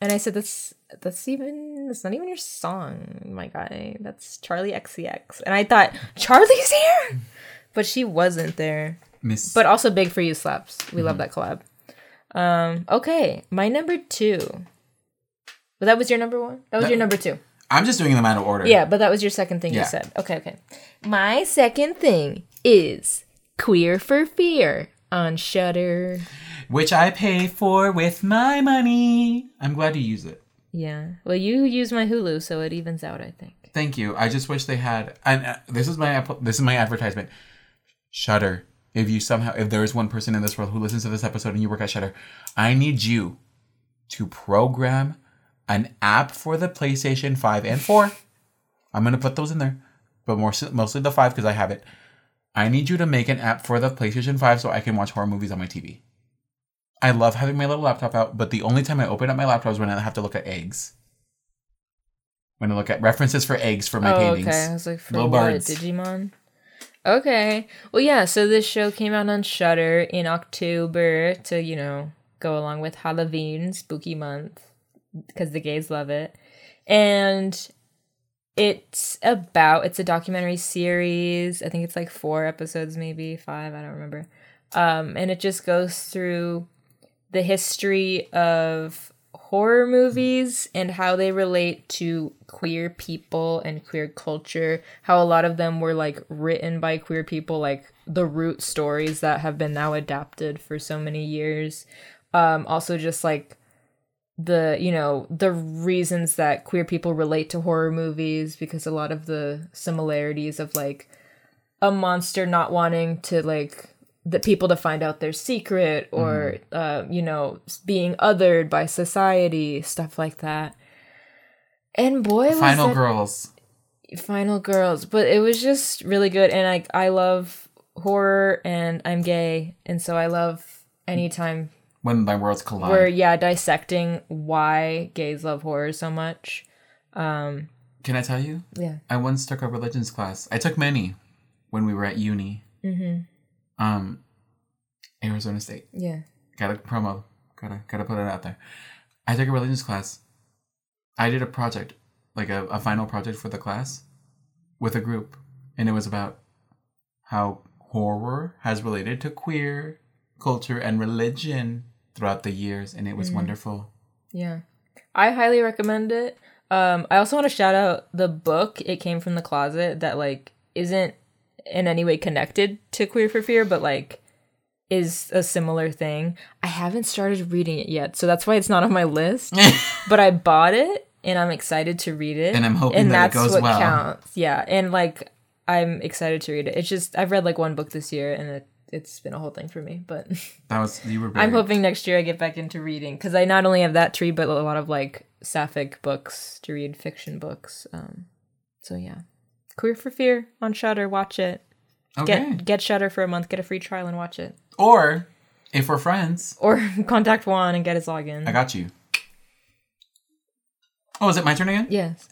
and I said, "That's that's even that's not even your song, my guy. That's Charli XCX." And I thought Charli's here, but she wasn't there. Miss. But also, "Beg for You" slaps. We Mm-hmm. love that collab. Um. Okay, my number two. But that was your number one. That was That- your number two. I'm just doing them out of order. Yeah, but that was your second thing Yeah. you said. Okay, okay. My second thing is Queer for Fear on Shudder. Which I pay for with my money. I'm glad you use it. Yeah. Well, you use my Hulu, so it evens out. I think. Thank you. I just wish they had. And uh, this is my this is my advertisement. Shudder. If you somehow, if there is one person in this world who listens to this episode and you work at Shudder, I need you to program an app for the PlayStation Five and Four. I'm gonna put those in there, but more mostly the five because I have it. I need you to make an app for the PlayStation Five so I can watch horror movies on my TV. I love having my little laptop out, but the only time I open up my laptop is when I have to look at eggs. When I look at references for eggs for my oh, paintings. okay. I was like, for Little what? birds. Digimon. Okay. Well, yeah. So this show came out on Shudder in October to you know go along with Halloween, spooky month, because the gays love it, and it's about it's a documentary series. I think it's like four episodes, maybe five. I don't remember. Um, and it just goes through the history of horror movies and how they relate to queer people and queer culture how a lot of them were like written by queer people like the root stories that have been now adapted for so many years um also just like the you know the reasons that queer people relate to horror movies because a lot of the similarities of like a monster not wanting to like the people to find out their secret or uh, you know being othered by society stuff like that and boy was Final that- Girls. final girls but it was just really good and i i love horror and i'm gay and so i love anytime When my worlds collide. we're yeah dissecting why gays love horror so much um Can I tell you? yeah I once took a religions class. I took many when we were at uni. mm-hmm Um, Arizona State. yeah Gotta promo. Gotta gotta put it out there. I took a religions class. I did a project, like a, a final project for the class, with a group, and it was about how horror has related to queer culture and religion throughout the years, and it was wonderful. Yeah. I highly recommend it. Um, I also want to shout out the book It Came from the Closet that like isn't in any way connected to Queer for Fear, but like is a similar thing. I haven't started reading it yet, so that's why it's not on my list. but I bought it and I'm excited to read it. And I'm hoping that it goes well. counts. Yeah. And like I'm excited to read it. It's just I've read like one book this year and it it's been a whole thing for me, but That was you were. I'm hoping next year I get back into reading because I not only have that tree, but a lot of like sapphic books to read, fiction books. Um, so yeah, Queer for Fear on Shudder. Watch it. Okay. Get get Shudder for a month. Get a free trial and watch it. Or if we're friends, Or contact Juan and get his login. I got you. Oh, is it my turn again? yes.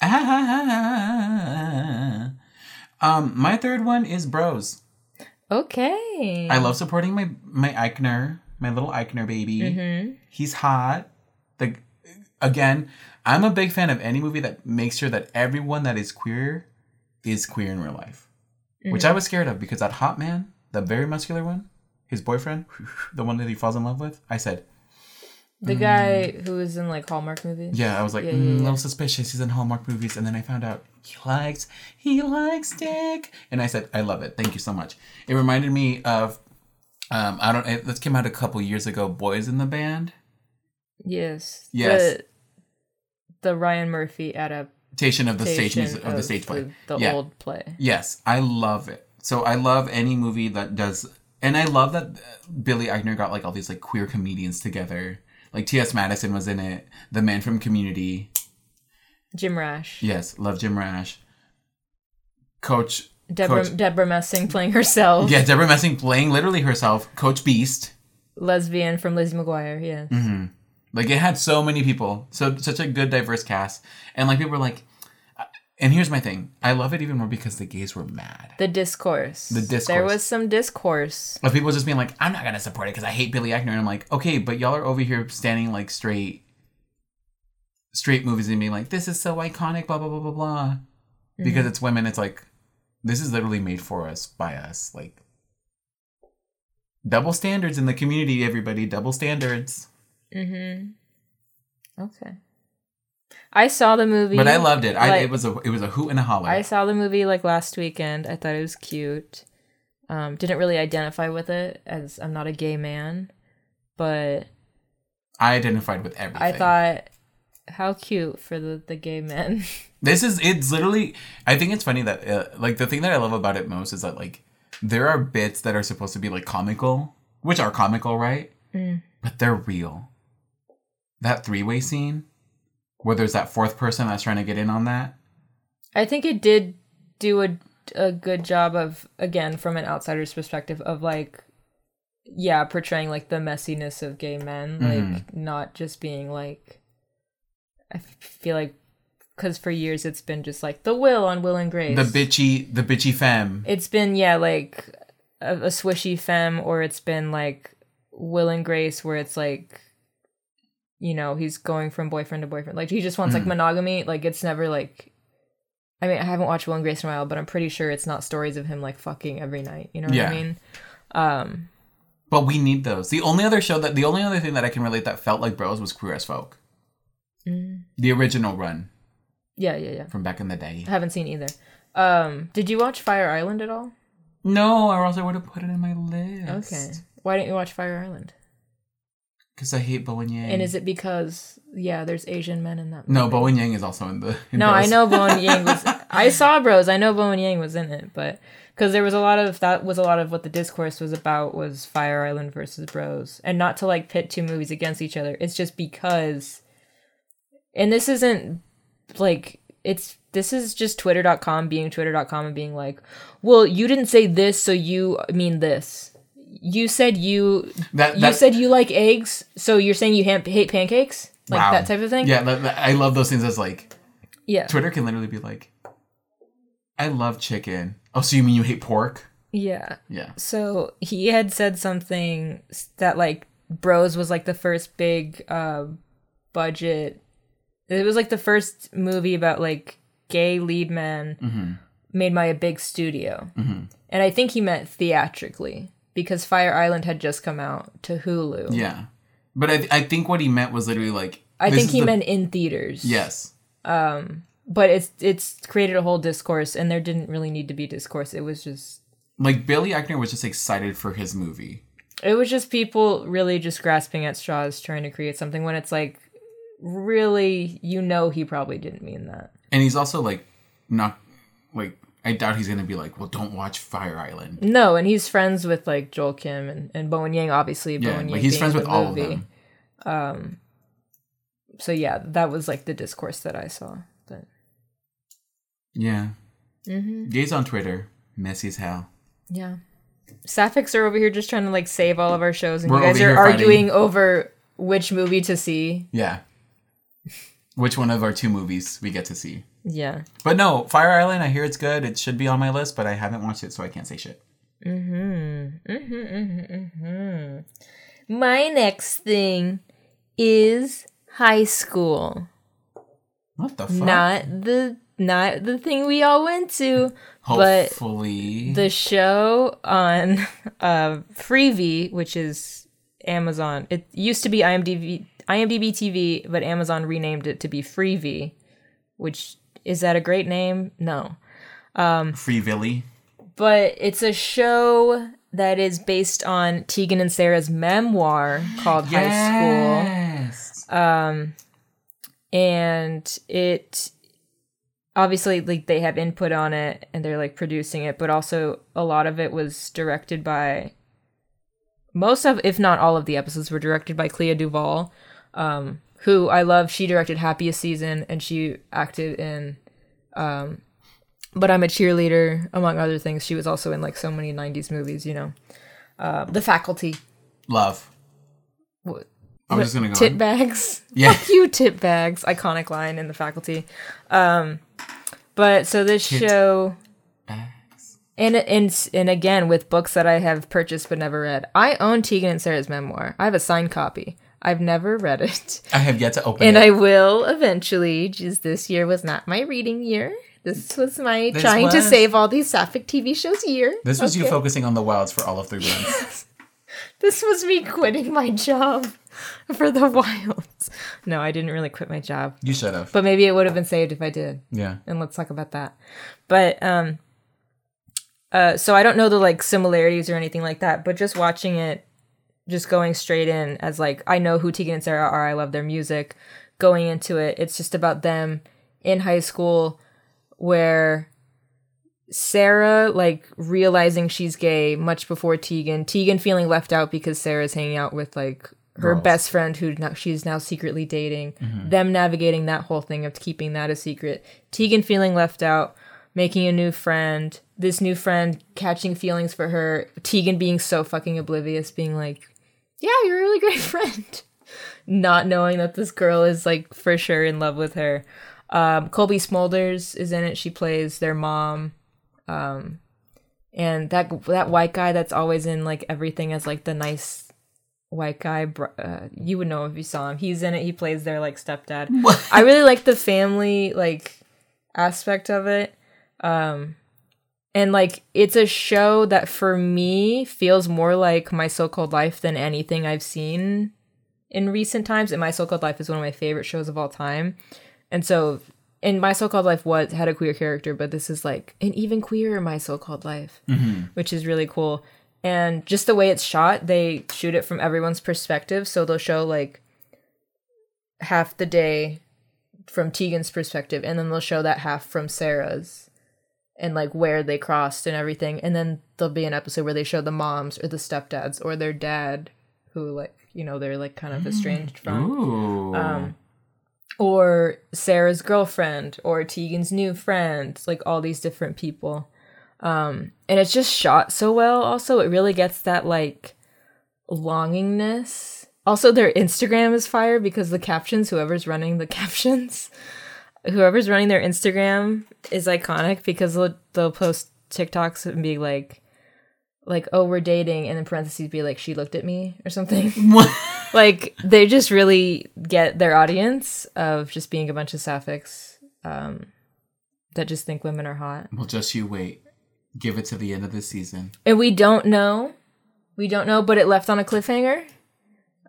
um, my third one is Bros. Okay. I love supporting my my Eichner, my little Eichner baby. Mm-hmm. He's hot. The again, I'm a big fan of any movie that makes sure that everyone that is queer is queer in real life, which I Mm-hmm. was scared of because that hot man, the very muscular one, his boyfriend, the one that he falls in love with, I said, The guy who was in like Hallmark movies. Yeah, I was like, Yeah, mm, yeah, a yeah. little suspicious. He's in Hallmark movies, and then I found out he likes he likes dick, and I said, I love it. Thank you so much. It reminded me of, um, I don't. It, this came out a couple years ago. Boys in the Band Yes. Yes. The, the Ryan Murphy adaptation of the stage music of the stage play. The, the Yeah. old play. Yes, I love it. So I love any movie that does, and I love that Billy Eichner got like all these like queer comedians together. Like T.S. Madison was in it. The man from Community. Jim Rash. Yes, love Jim Rash. Coach Deborah Coach- Debra Messing playing herself. Yeah, Debra Messing playing literally herself, Coach Beast. Lesbian from Lizzie McGuire. Yeah. Mm. Like it had so many people, so such a good diverse cast, and like people were like, and here's my thing, I love it even more because the gays were mad. The discourse. The discourse. There was some discourse. Of people just being like, I'm not gonna support it because I hate Billy Eichner, and I'm like, okay, but y'all are over here standing like straight, straight movies and being like, this is so iconic, blah blah blah blah blah, because it's women. It's like, this is literally made for us by us, like. Double standards in the community, everybody. Double standards. Mm hmm. Okay. I saw the movie. But I loved it. I, it was a it was a hoot and a holler. I saw the movie like last weekend. I thought it was cute. Um, didn't really identify with it as I'm not a gay man, but I identified with everything. I thought how cute for the the gay men. this is it's literally. I think it's funny that uh, like the thing that I love about it most is that like there are bits that are supposed to be like comical, which are comical, right? Mm. But they're real. That three way scene where there's that fourth person that's trying to get in on that. I think it did do a a good job of again from an outsider's perspective of like yeah, portraying like the messiness of gay men, mm-hmm. like not just being like I feel like cuz for years it's been just like the will on Will and Grace. The bitchy, the bitchy femme. it's been yeah, like a, a swishy femme or it's been like Will and Grace where it's like you know, he's going from boyfriend to boyfriend. Like he just wants like monogamy. Like it's never like I mean, I haven't watched Will and Grace in a while, but I'm pretty sure it's not stories of him like fucking every night. You know what Yeah. I mean? Um, But we need those. The only other show that the only other thing that I can relate that felt like bros was Queer as Folk. The original run yeah, yeah, yeah. from back in the day. I haven't seen either. Um, did you watch Fire Island at all? No, or else I would have put it in my list. Okay. Why didn't you watch Fire Island? Because I hate Bowen Yang. And is it because yeah, there's Asian men in that? no, movie? Bowen Yang is also in the. in No, I know Bowen Yang was. I saw Bros. I know Bowen Yang was in it, but because there was a lot of that was a lot of what the discourse was about was Fire Island versus Bros, and not to like pit two movies against each other. It's just because, and this isn't like it's this is just Twitter.com being Twitter.com and being like, well, you didn't say this, so you mean this. You said you That, you said you like eggs, so you're saying you ha- hate pancakes, like wow. that type of thing. Yeah, that, that- I love those things. As like yeah, Twitter can literally be like, I love chicken. Oh, so you mean you hate pork? yeah. Yeah. So he had said something that like Bros was like the first big uh budget. It was like the first movie about like gay lead men Mm-hmm. made by a big studio. And I think he meant theatrically because Fire Island had just come out to Hulu. Yeah. But I, I think what he meant was literally like. I think he the- meant in theaters. Yes. Um, But it's it's created a whole discourse and there didn't really need to be discourse. It was just Like Billy Eichner was just excited for his movie. It was just people really just grasping at straws trying to create something when it's like really you know he probably didn't mean that. And he's also like, not like I doubt he's gonna be like, well, don't watch Fire Island. No, and he's friends with like Joel Kim and, and Bowen Yang, obviously. Yeah, Bowen like Yang he's friends with all of them. So yeah, that was like the discourse that I saw. But Yeah. Mm-hmm. Gays on Twitter, messy as hell. yeah. Sapphics are over here just trying to like save all of our shows and We're you guys are here fighting. arguing over which movie to see. Yeah. Which one of our two movies we get to see? Yeah. But no, Fire Island. I hear it's good. It should be on my list, but I haven't watched it, so I can't say shit. Mhm. Mhm. Mhm. Hmm. My next thing is high school. What the fuck? not the not the thing we all went to, but the show on uh Freevee, which is Amazon. It used to be IMDb IMDb TV, but Amazon renamed it to be Freevee, which is that a great name? No. Free Villy. But it's a show that is based on Tegan and Sara's memoir called High School. Yes. and it obviously like they have input on it and they're like producing it but also a lot of it was directed by most of if not all of the episodes were directed by Clea Duvall um who I love she directed Happiest Season and she acted in um but I'm a cheerleader among other things she was also in like so many 90s movies you know uh, the faculty Love. Wh- I was just gonna go. tit on. bags. Yeah. Fuck you, tit bags. Iconic line in the faculty. Um, but so this Tit show, Bags. and and and again with books that I have purchased but never read. I own Tegan and Sara's memoir. I have a signed copy. I've never read it, I have yet to open it. and it. I will eventually. Just this year was not my reading year. This was my This trying to save all these sapphic TV shows year. this was you focusing on the wilds for all of three months. This was me quitting my job for the wilds. No, I didn't really quit my job. you should have. But maybe it would have been saved if I did. yeah. And let's talk about that. But um uh so I don't know the like similarities or anything like that, but just watching it just going straight in as like I know who Tegan and Sara are, I love their music. Going into it, it's just about them in high school where Sara like realizing she's gay much before Tegan. Tegan feeling left out because Sara's hanging out with like her Girls. best friend who now, she's now secretly dating. Mm-hmm. Them navigating that whole thing of keeping that a secret. Tegan feeling left out, making a new friend. This new friend catching feelings for her. Tegan being so fucking oblivious, being like, "Yeah, you're a really great friend." Not knowing that this girl is like for sure in love with her. Um, Cobie Smulders is in it. She plays their mom. Um, and that that white guy that's always in like everything as like the nice white guy. Uh, you would know if you saw him. He's in it. He plays their like stepdad. I really like the family like aspect of it. Um, and like it's a show that for me feels more like my so-called life than anything I've seen in recent times. And my so-called life is one of my favorite shows of all time. And so in my so-called life was had a queer character, but this is like an even queerer my so-called life, mm-hmm. which is really cool. And just the way it's shot, they shoot it from everyone's perspective. So they'll show like half the day from Tegan's perspective, and then they'll show that half from Sara's and like where they crossed and everything. And then there'll be an episode where they show the moms or the stepdads or their dad who like, you know, they're like kind of estranged from um, or Sara's girlfriend or Tegan's new friend, like all these different people. Um, and it's just shot so well. Also, it really gets that like longingness. Also, their Instagram is fire because the captions, whoever's running the captions, whoever's running their Instagram is iconic because they'll, they'll post TikToks and be like, like, oh, we're dating, and in parentheses be like, she looked at me or something. Like they just really get their audience of just being a bunch of sapphics um, that just think women are hot, well, just you wait. Give it to the end of the season, and we don't know, we don't know, but it left on a cliffhanger.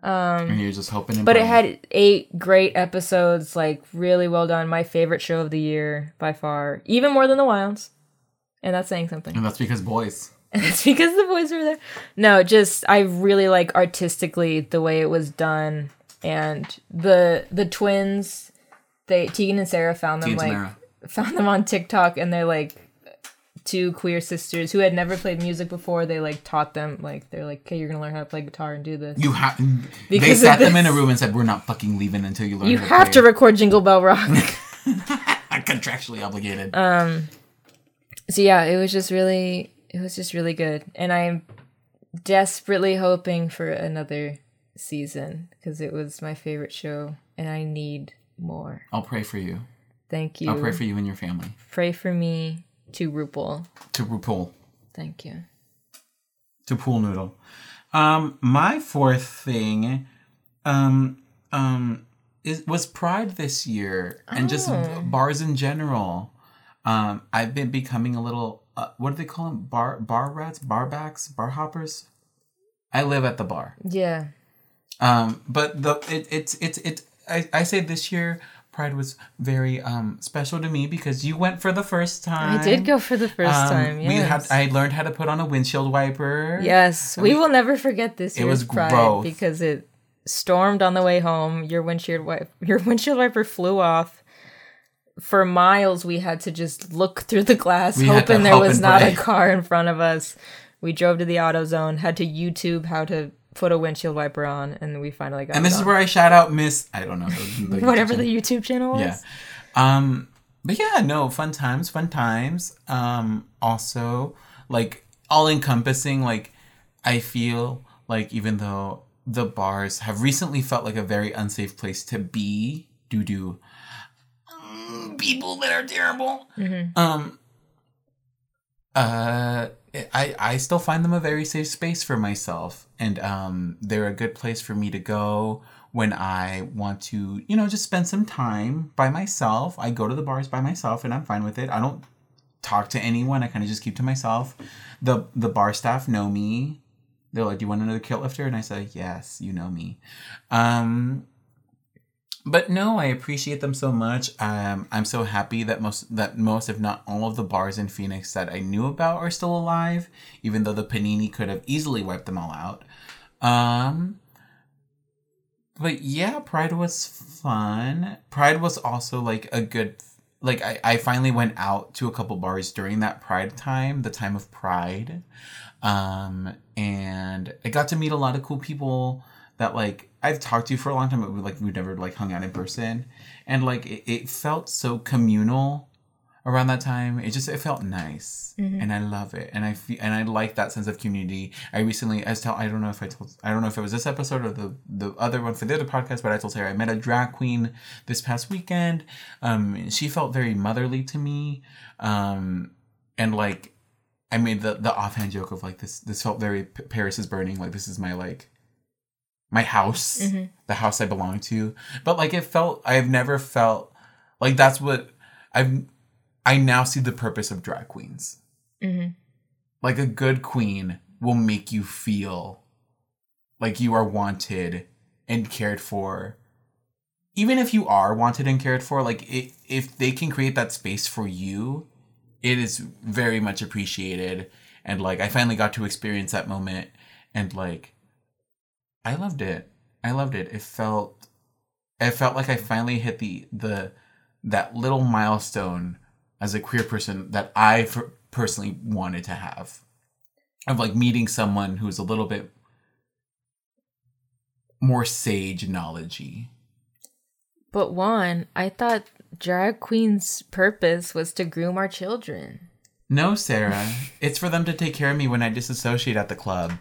And you're just hoping. Um, But it had eight great episodes, like really well done. My favorite show of the year by far, even more than The Wilds, and that's saying something. and that's because boys. And it's because the boys were there. No, just I really like artistically the way it was done, and the the twins. They Tegan and Sara found them Tegan like found them on TikTok, and they're like two queer sisters who had never played music before. They like taught them like they're like, okay, you're gonna learn how to play guitar and do this. You have. They Because of sat them in a room and said, "We're not fucking leaving until you learn." You have to play." record Jingle Bell Rock. I'm contractually obligated. Um. so yeah, it was just really it was just really good. And I'm desperately hoping for another season because it was my favorite show and I need more. I'll pray for you. Thank you. I'll pray for you and your family. Pray for me to RuPaul. To RuPaul. Thank you. to pool noodle. Um, my fourth thing, um, um, is was Pride this year, and just Oh. bars in general. Um, I've been becoming a little. Uh, what do they call them? Bar bar rats, bar backs, bar hoppers. I live at the bar. Yeah. Um, but the it, it's it's it's I, I say this year Pride was very um special to me because you went for the first time. I did go for the first Um, time. Yes. We had I learned how to put on a windshield wiper. yes. We will never forget this It year's was Pride growth. because it stormed on the way home. Your windshield wiper your windshield wiper flew off. For miles we had to just look through the glass We hoping there hope was not a car in front of us. We drove to the auto zone, had to YouTube how to put a windshield wiper on, and we finally got And this is on. where I shout out Miss I don't know the, whatever YouTube the YouTube channel was. Yeah. Um but yeah, no, fun times, fun times. Um also like all encompassing like I feel like even though the bars have recently felt like a very unsafe place to be due to mm, people that are terrible. Um, uh, I I still find them a very safe space for myself, and um, they're a good place for me to go when I want to, you know, just spend some time by myself. I go to the bars by myself, and I'm fine with it. I don't talk to anyone. I kind of just keep to myself. the The bar staff know me. They're like, "Do you want another kilt lifter?" And I say, "Yes, you know me." Um, but no, I appreciate them so much. Um, I'm so happy that most that most, if not all, of the bars in Phoenix that I knew about are still alive, even though the panini could have easily wiped them all out. Um, but yeah, Pride was fun. Pride was also like a good like I, I finally went out to a couple bars during that Pride time, the time of Pride. Um, and I got to meet a lot of cool people that like I've talked to you for a long time, but we like we've never like hung out in person. And like it, it felt so communal around that time. It just it felt nice, and I love it, and I feel and I like that sense of community. I recently, as tell I don't know if I told I don't know if it was this episode or the the other one for the other podcast, but I told Sarah I met a drag queen this past weekend. Um, she felt very motherly to me, um, and like I made the the offhand joke of like this this felt very Paris is burning. Like this is my like my house, mm-hmm. the house I belong to. But like it felt I've never felt like that's what I've I now see the purpose of drag queens. Mm-hmm. Like a good queen will make you feel like you are wanted and cared for. Even if you are wanted and cared for, like it, if they can create that space for you, it is very much appreciated. And like I finally got to experience that moment and like I loved it. I loved it. It felt it felt like I finally hit the the that little milestone as a queer person that I f- personally wanted to have of like meeting someone who's a little bit more sage knowledgey. But Juan, I thought drag queen's purpose was to groom our children. No, Sarah, it's for them to take care of me when I disassociate at the club.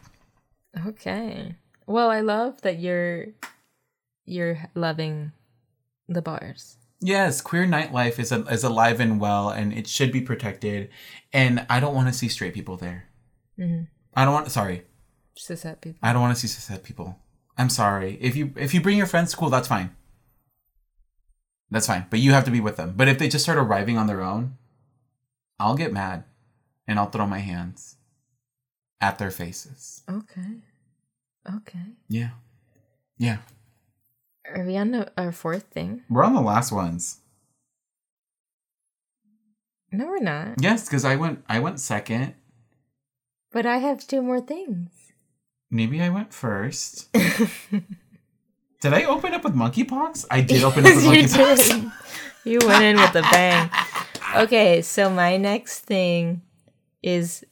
Okay. Well, I love that you're you're loving the bars. Yes, queer nightlife is a, is alive and well, and it should be protected. And I don't want to see straight people there. Mm-hmm. I don't want. Sorry, Cishet people. I don't want to see cishet people. I'm sorry. If you if you bring your friends, to cool. That's fine. That's fine. But you have to be with them. But if they just start arriving on their own, I'll get mad, and I'll throw my hands at their faces. Okay. Okay. Yeah, yeah. Are we on to our fourth thing? We're on the last ones. No, we're not. Yes, because I went I went second. But I have two more things. Maybe I went first. did I open up with monkeypox? I did open up with monkeypox. You went in with a bang. Okay, so my next thing is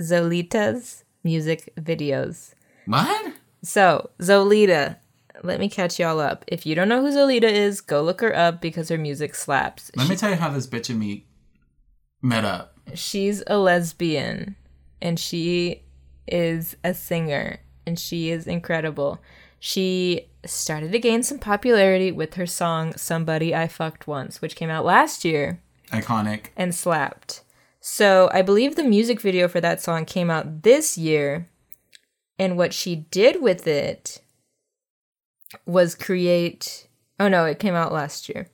Zolita's music videos. What? So, Zolita, let me catch y'all up. If you don't know who Zolita is, go look her up because her music slaps. Let me tell you how this bitch and me met up. She's a lesbian and she is a singer and she is incredible. She started to gain some popularity with her song Somebody I Fucked Once, which came out last year Iconic. and slapped. So I believe the music video for that song came out this year. And what she did with it was create. Oh no, it came out last year.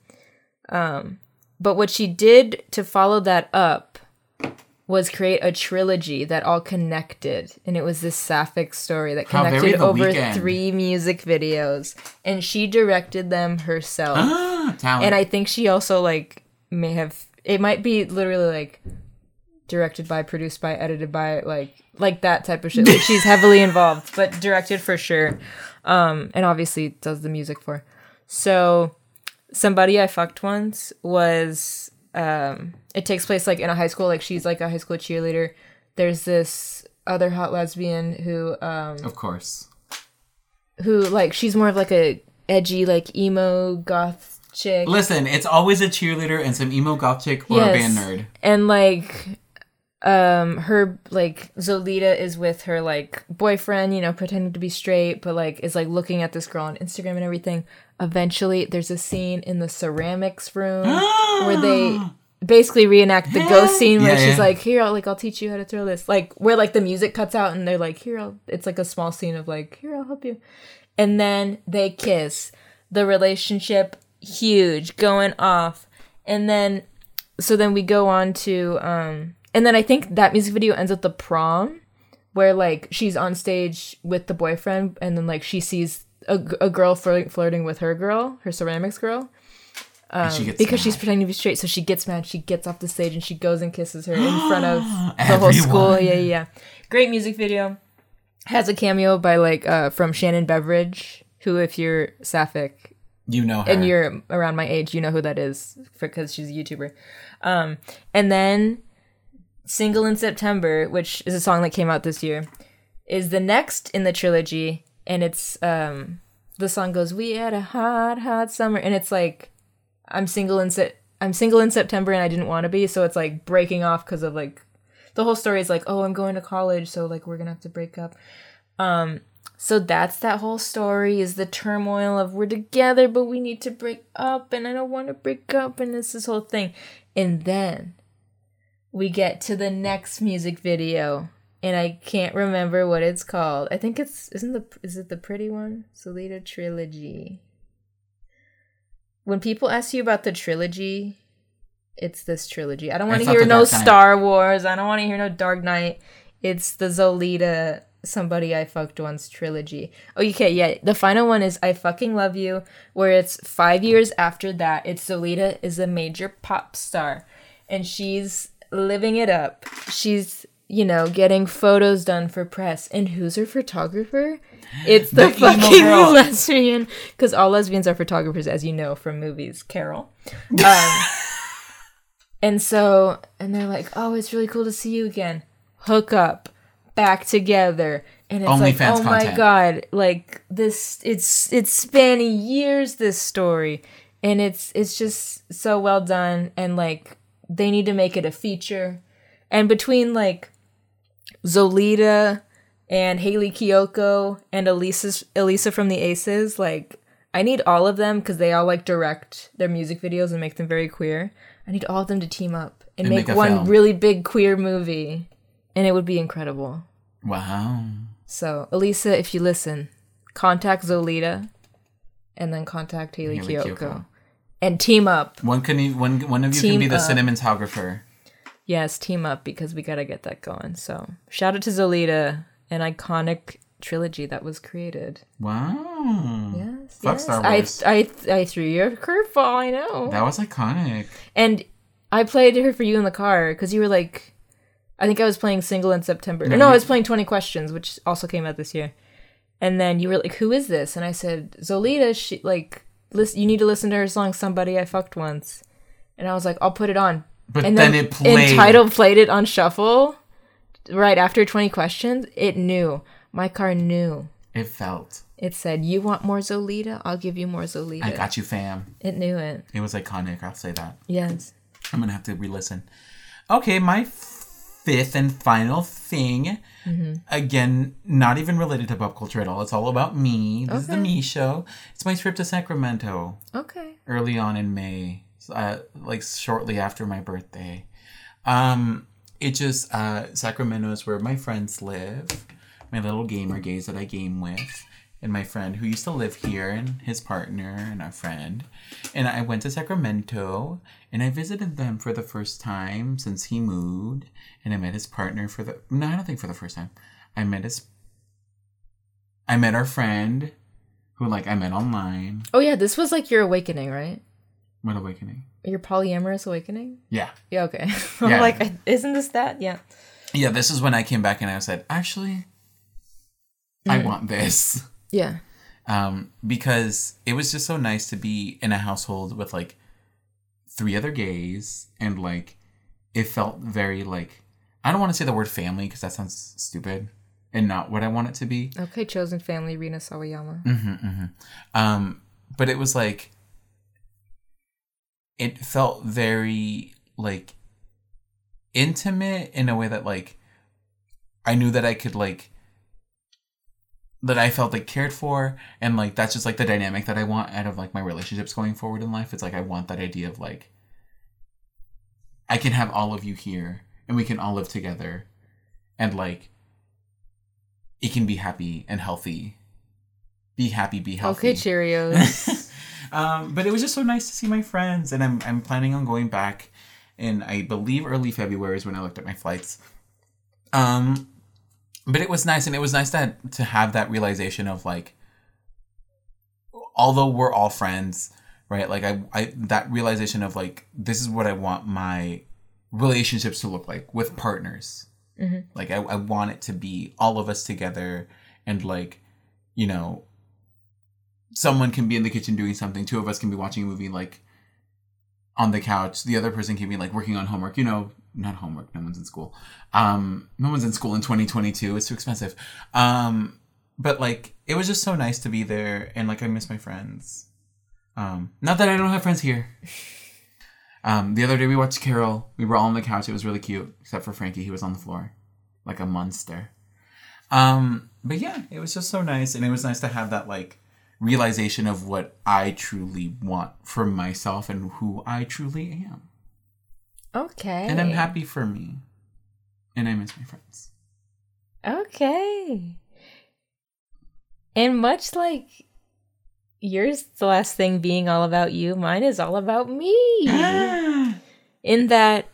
Um, but what she did to follow that up was create a trilogy that all connected. And it was this sapphic story that connected over Weeknd. three music videos. And she directed them herself Ah, talent. and I think she also like may have it might be literally like directed by, produced by, edited by, like like that type of shit. Like she's heavily involved, but directed for sure. Um, and obviously does the music for. So somebody I fucked once was um it takes place like in a high school, like she's like a high school cheerleader. There's this other hot lesbian who um of course. who like she's more of like a edgy like emo goth chick. Listen, it's always a cheerleader and some emo goth chick or a band nerd. And like um her like Zolita is with her like boyfriend, you know, pretending to be straight, but like is like looking at this girl on Instagram and everything. Eventually there's a scene in the ceramics room where they basically reenact the ghost scene where Yeah, she's yeah. like, "Here, I'll, like I'll teach you how to throw this." Like where like the music cuts out and they're like, "Here, I'll." It's like a small scene of like, "Here, I'll help you," and then they kiss. The relationship huge, going off, and then so then we go on to um, and then I think that music video ends at the prom where like she's on stage with the boyfriend and then like she sees a girl flirting, flirting with her girl, her ceramics girl And she gets because she's pretending to be straight. So she gets mad. She gets off the stage and she goes and kisses her in front of the whole school. Yeah, yeah, yeah. Great music video. Has a cameo by like uh from Shannon Beveridge, who if you're sapphic you know her. and you're around my age, you know who that is because she's a YouTuber. Um, and then Single in September, which is a song that came out this year, is the next in the trilogy, and it's um the song goes, "We had a hot, hot summer," and it's like I'm single in Sep- I'm single in September and I didn't want to be, so it's like breaking off because of like the whole story is like, oh, I'm going to college, so like we're gonna have to break up. Um, so that's that whole story is the turmoil of we're together but we need to break up and I don't want to break up and it's this whole thing. And then we get to the next music video and I can't remember what it's called. I think it's isn't the is it the pretty one? Zolita trilogy. When people ask you about the trilogy, it's this trilogy. I don't want to hear no Dark Knight. Star Wars. I don't want to hear no Dark Knight. It's the Zolita somebody I fucked once trilogy. Oh, okay, yeah. The final one is I fucking love you, where it's five years after that. It's Zolita is a major pop star, and she's living it up. She's you know getting photos done for press, and who's her photographer? It's the, The fucking lesbian, because all lesbians are photographers, as you know from movies. Carol. Um, and so, and they're like, "Oh, it's really cool to see you again. Hook up, back together." And it's like, OnlyFans "Oh my god!" Like this, it's it's spanning years. This story, and it's it's just so well done. And like, they need to make it a feature. And between like Zolita and Hayley Kiyoko and Alisa Alisa from the Aces, like I need all of them because they all like direct their music videos and make them very queer. I need all of them to team up and, And make, make one film. really big queer movie, and it would be incredible. wow. So Alisa, if you listen, contact Zolita, and then contact Hayley, Hayley Kiyoko, Kiyoko. And team up. One can e- one one of you Team can be the up. cinematographer. Yes, team up because we gotta get that going. So shout out to Zolita, an iconic trilogy that was created. Wow. Yes, Fuck yes. Star Wars. I, I I threw you a curveball. I know. That was iconic. and I played her for you in the car because you were like, I think I was playing Single in September. No, No, you- I was playing Twenty Questions, which also came out this year. And then you were like, "Who is this?" And I said, "Zolita." She like, listen. You need to listen to her song "Somebody I Fucked Once." And I was like, "I'll put it on." But and then, then, it played. entitled played it on shuffle right after 20 questions it knew my car knew It felt. it said you want more zolita i'll give you more zolita I got you, fam. it knew it It was iconic. I'll say that. yes I'm gonna have to re-listen. Okay, my fifth and final thing. Mm-hmm. Again, not even related to pop culture at all. It's all about me. This is the Okay. me show. It's my trip to Sacramento okay early on in May, uh, like shortly after my birthday. Um, it just uh, Sacramento is where my friends live, my little gamer gays that I game with, and my friend who used to live here, and his partner and our friend. And I went to Sacramento, and I visited them for the first time since he moved, and I met his partner for the no, I don't think for the first time. I met his. I met our friend, who like I met online. oh yeah this was like your awakening right What awakening? your polyamorous awakening Yeah. yeah okay Yeah. like isn't this that yeah Yeah, this is when I came back and I said, actually, I Mm. want this. Yeah. Um, because it was just so nice to be in a household with like three other gays and like it felt very like I don't want to say the word family because that sounds stupid and not what I want it to be. okay chosen family rina sawayama. Hmm hmm Um, but it was like it felt very like intimate in a way that like I knew that I could like that I felt like cared for and like that's just like the dynamic that I want out of like my relationships going forward in life. It's like I want that idea of like I can have all of you here and we can all live together and like it can be happy and healthy. Be happy, be healthy. Okay, Cheerios. um, but it was just so nice to see my friends, and I'm I'm planning on going back in I believe early February is when I looked at my flights. Um, but it was nice, and it was nice to to have that realization of like, although we're all friends, right? Like I I that realization of like this is what I want my relationships to look like with partners. Mm-hmm. Like I, I want it to be all of us together, and like, you know, someone can be in the kitchen doing something. Two of us can be watching a movie like on the couch. The other person can be like working on homework. You know, not homework. No one's in school. Um, no one's in school in 2022. It's too expensive. Um, but like, it was just so nice to be there, and like, I miss my friends. Um, not that I don't have friends here. Um, the other day we watched Carol. We were all on the couch. It was really cute, except for Frankie. He was on the floor, like a monster. Um, but yeah, it was just so nice, and it was nice to have that like realization of what I truly want for myself and who I truly am. Okay. And I'm happy for me, and I miss my friends. Okay. And much like yours, the last thing being all about you, mine is all about me. In that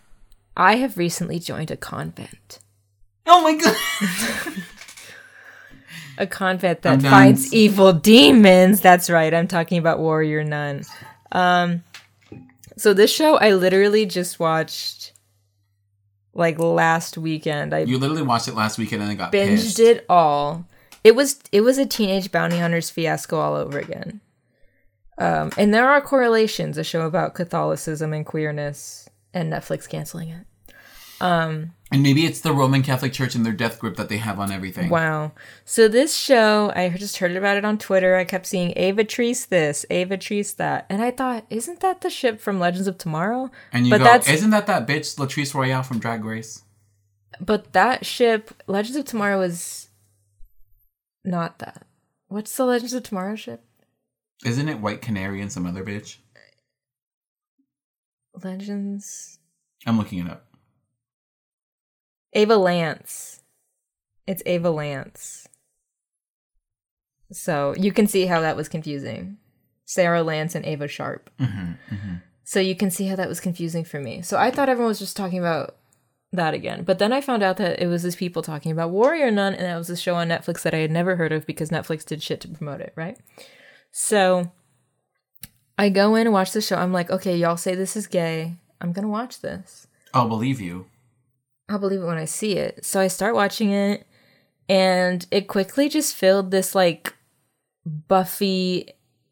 I have recently joined a convent. Oh my god! A convent that fights evil demons. That's right. I'm talking about Warrior Nun. Um so this show I literally just watched like last weekend. I you literally watched it last weekend and then got binged pissed. it all. It was it was a teenage bounty hunters fiasco all over again. Um, and there are correlations. A show about Catholicism and queerness, and Netflix canceling it. And maybe it's the Roman Catholic Church and their death grip that they have on everything. Wow. So this show, I just heard about it on Twitter. I kept seeing Avatrice this, Avatrice that, and I thought, isn't that the ship from Legends of Tomorrow? And you But go, that's- isn't that that bitch Latrice Royale from Drag Race? But that ship, Legends of Tomorrow, is not that. What's the Legends of Tomorrow ship? Isn't it White Canary and some other bitch? Legends. I'm looking it up. Ava Lance. It's Ava Lance. So you can see how that was confusing. Sara Lance and Ava Sharp. Mm-hmm, So you can see how that was confusing for me. So I thought everyone was just talking about that again. But then I found out that it was these people talking about Warrior Nun, and that was a show on Netflix that I had never heard of because Netflix did shit to promote it, right? So I go in and watch the show. I'm like, okay, y'all say this is gay. I'm gonna watch this. I'll believe you. I'll believe it when I see it. So I start watching it, and it quickly just filled this like Buffy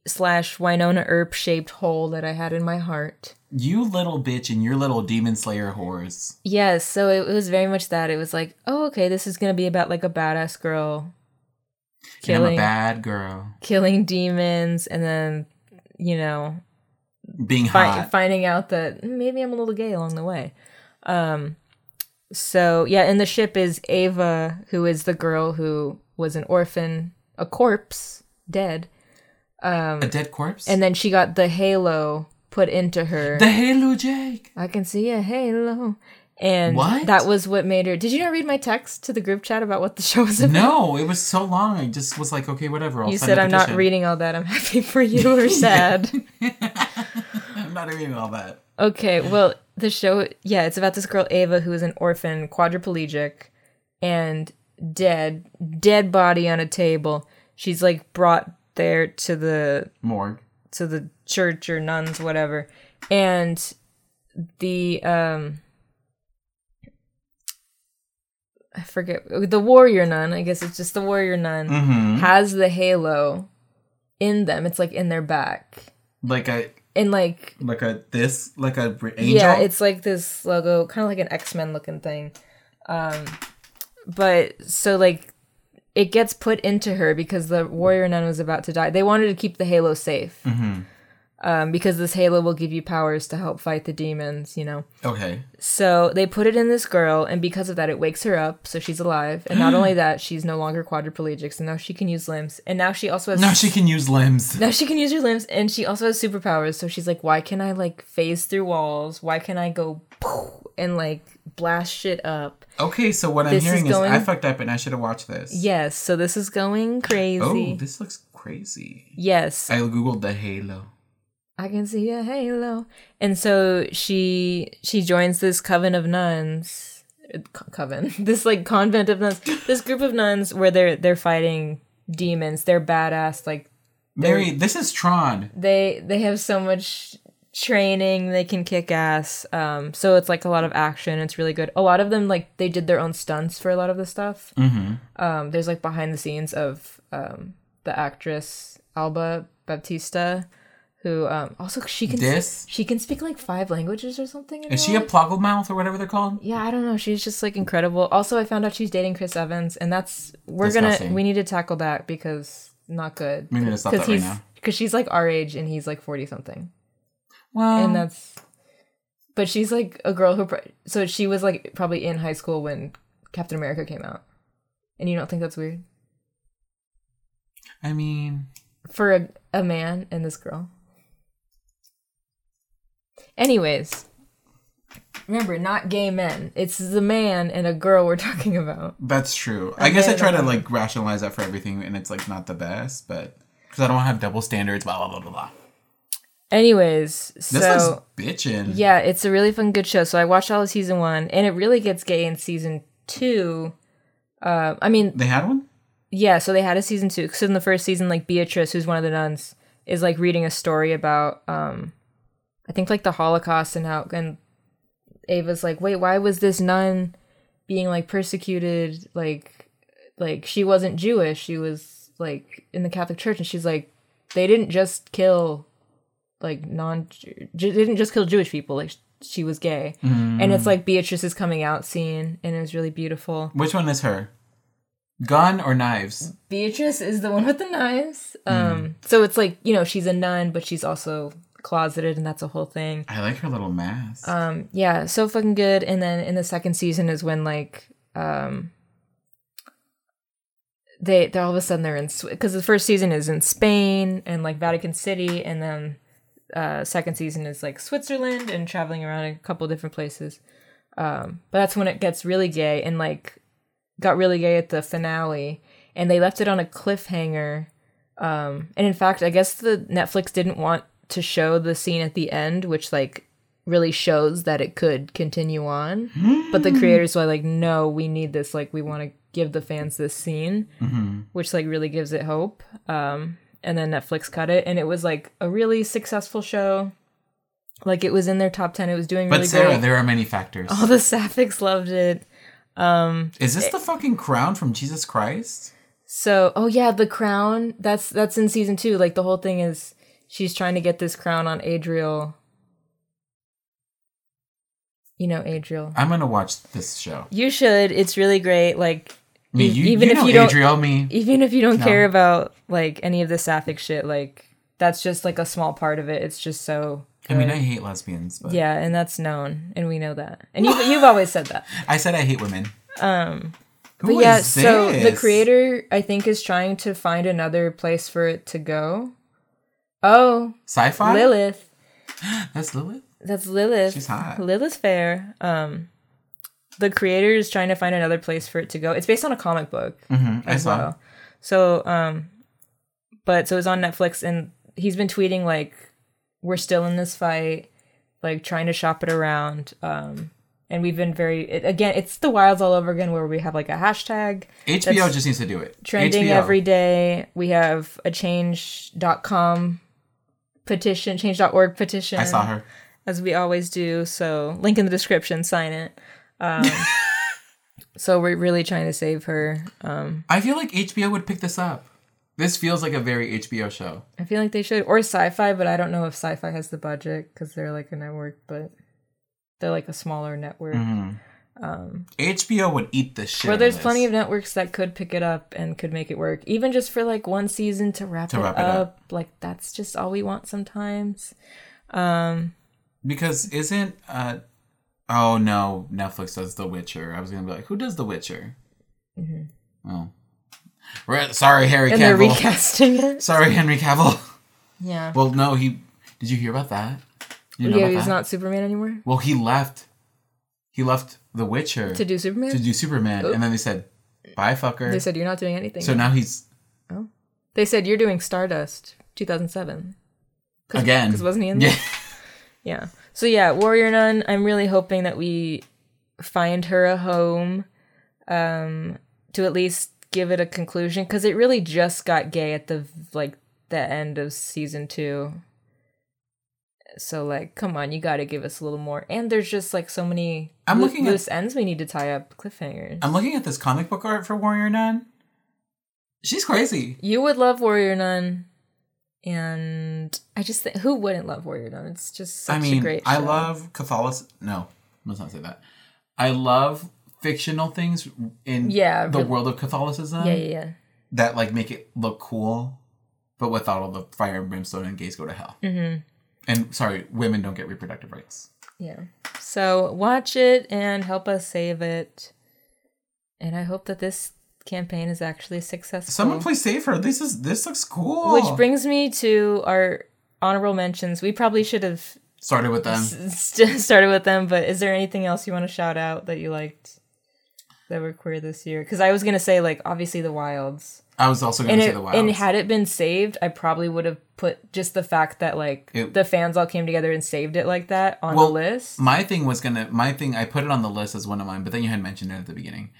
slash Wynonna Earp shaped hole that I had in my heart. You little bitch and your little demon slayer whores. Yes, so it was very much that. It was like, oh, okay, this is gonna be about like a badass girl And I'm a bad girl. killing demons, and then you know Being fi- hot. finding out that maybe I'm a little gay along the way. Um, so yeah, and the ship is Ava, who is the girl who was an orphan, a corpse, dead, Um, a dead corpse? and then she got the halo put into her. the Halo Jake. I can see a halo. And What? that was what made her. Did you not read my text to the group chat about what the show was about? No, it was so long. I just was like, okay, whatever. I'll You said I'm not reading all that. I'm happy for you or sad. I'm not reading all that. okay, well, the show, yeah, it's about this girl Ava who is an orphan, quadriplegic, and dead, dead body on a table. She's like brought there to the Morgue. to the church or nuns, whatever, and the um. I forget the warrior nun. I guess it's just the warrior nun Mm-hmm. has the halo in them. It's like in their back, Like a and like like a this like a angel. yeah, it's like this logo, kind of like an X Men looking thing. Um, but so like it gets put into her because the warrior nun was about to die. They wanted to keep the halo safe. Mhm. Um, because this halo will give you powers to help fight the demons. You know. Okay. So they put it in this girl, and because of that, it wakes her up, so she's alive. And not only that, she's no longer quadriplegic, so now she can use limbs. And now she also has Now she can use limbs. now she can use her limbs, and she also has superpowers. So she's like, why can I like phase through walls? Why can I go and like blast shit up? Okay, so what I'm This is hearing is, I fucked up and I should have watched this. Yes. So this is going crazy. Oh, this looks crazy. yes, I googled the Halo. I can see a halo. And so she she joins this coven of nuns. Co- Coven. This like convent of nuns. This group of nuns where they're they're fighting demons. They're badass. Like Mary, this is Tron. they they have so much training. They can kick ass. Um, so it's like a lot of action. It's really good. A lot of them like they did their own stunts for a lot of the stuff. Mm-hmm. Um, there's like behind the scenes of um the actress Alba Baptista, who um also she can This? she can speak like five languages or something. Is she a life. pluggle mouth or whatever they're called? Yeah, I don't know. She's just like incredible. Also, I found out she's dating Chris Evans, and that's we're Disgusting. gonna we need to tackle that because not good. We need to stop that right now. because she's like our age and he's like forty something, Well, and that's. But she's like a girl who, so she was like probably in high school when Captain America came out, and you don't think that's weird I mean, for a, a man and this girl. Anyways, remember, not gay men. It's the man and a girl we're talking about. that's true. I guess I try to like rationalize that for everything, and it's like not the best, but because I don't have double standards. Blah blah blah blah blah. Anyways, This so bitching. yeah, it's a really fun, good show. So I watched all of season one, and it really gets gay in season two. Uh, I mean, They had one. yeah. So they had a season two. So in the first season, like Beatrice, who's one of the nuns, is like reading a story about, um, I think like the Holocaust and how and Ava's like, wait, why was this nun being like persecuted? Like, like she wasn't Jewish. She was like in the Catholic Church, and she's like, they didn't just kill like non didn't just kill Jewish people. Like she was gay, and it's like Beatrice's coming out scene, and it was really beautiful. Which one is her? Gun or knives? Beatrice is the one with the knives. Hmm. Um, so it's like you know she's a nun, but she's also closeted, and that's a whole thing. I like her little mask. Um, yeah, so fucking good. And then in the second season is when like um they they're all of a sudden they're in because the first season is in Spain and like Vatican City, and then uh second season is like Switzerland and traveling around a couple different places. Um, but that's when it gets really gay and like got really gay at the finale, and they left it on a cliffhanger. Um, and in fact, I guess the Netflix didn't want to show the scene at the end, which like really shows that it could continue on. but the creators were like, no, we need this. Like, we want to give the fans this scene, which like really gives it hope. Um, and then Netflix cut it, and it was like a really successful show. Like it was in their top ten. It was doing but really Sarah, great. there are many factors. All the sapphics loved it. Is this the fucking crown from Jesus Christ? So, oh yeah, the crown. That's that's in season two. Like the whole thing is she's trying to get this crown on Adriel. You know Adriel. I'm gonna watch this show. You should. It's really great. Like Me, you, even you if you don't, Adriel, me. even if you don't No. care about like any of the sapphic shit, like that's just like a small part of it. It's just so. I mean, good. I hate lesbians, but yeah, and that's known, and we know that, and you've you've always said that. I said I hate women. Um, Who but yeah, is so the creator, I think, is trying to find another place for it to go. Oh, sci-fi. Lilith. That's Lilith. That's Lilith. She's hot. Lilith Fair. Um, the creator is trying to find another place for it to go. It's based on a comic book hmm I as well. So, um, but so it's on Netflix, and he's been tweeting like, "We're still in this fight," like trying to shop it around. Um, and we've been very it, again. It's the wilds all over again, where we have like a hashtag HBO just needs to do it. trending HBO. every day. We have a change.com petition, change.org petition I saw her. as we always do. So link in the description, sign it. Um, so we're really trying to save her. Um, I feel like HBO would pick this up. This feels like a very HBO show. I feel like they should, or Syfy, but I don't know if Syfy has the budget because they're like a network, but they're like a smaller network. Mhm. HBO would eat the shit. Of there's this. plenty of networks that could pick it up and could make it work, even just for like one season to wrap, To it, wrap it up. up. Like that's just all we want sometimes. because isn't uh oh no Netflix does The Witcher. I was gonna be like, who does The Witcher? Oh, Re- sorry Harry Mm-hmm. And they're Cavill. recasting it. sorry Henry Cavill. Yeah. Well, no, he. Did you hear about that? You know yeah, he's that? not Superman anymore Well, he left. He left The Witcher to do Superman. to do Superman, and then they said, "Bye, fucker." they said you're not doing anything. so now he's Oh. they said you're doing Stardust 2007. Cause, again. Because wasn't he in Yeah. there? Yeah. So yeah, Warrior Nun. I'm really hoping that we find her a home, um, to at least give it a conclusion because it really just got gay at the like the end of season two. So like, come on, you got to give us a little more. And there's just like so many I'm loo- looking at- loose ends we need to tie up cliffhangers. I'm looking at this comic book art for Warrior Nun. She's crazy. you would love Warrior Nun. And I just think who wouldn't love Warrior Nun? It's just such I mean, a great I show. love Catholicism. No, let's not say that. I love fictional things in Yeah, the but- world of Catholicism Yeah, yeah, yeah. that like make it look cool, but without all the fire and brimstone and gays go to hell. Mm-hmm. And sorry, women don't get reproductive rights. Yeah. So watch it and help us save it. And I hope that this campaign is actually successful. Someone please save her. This is this looks cool. Which brings me to our honorable mentions. We probably should have started with them. st- started with them, but is there anything else you want to shout out that you liked that were queer this year? Because I was gonna say like obviously the wilds, I was also going to say it the wilds. and had it been saved, I probably would have put just the fact that like It- the fans all came together and saved it like that on Well, the list. my thing was gonna my thing i put it on the list as one of mine but then you had mentioned it at the beginning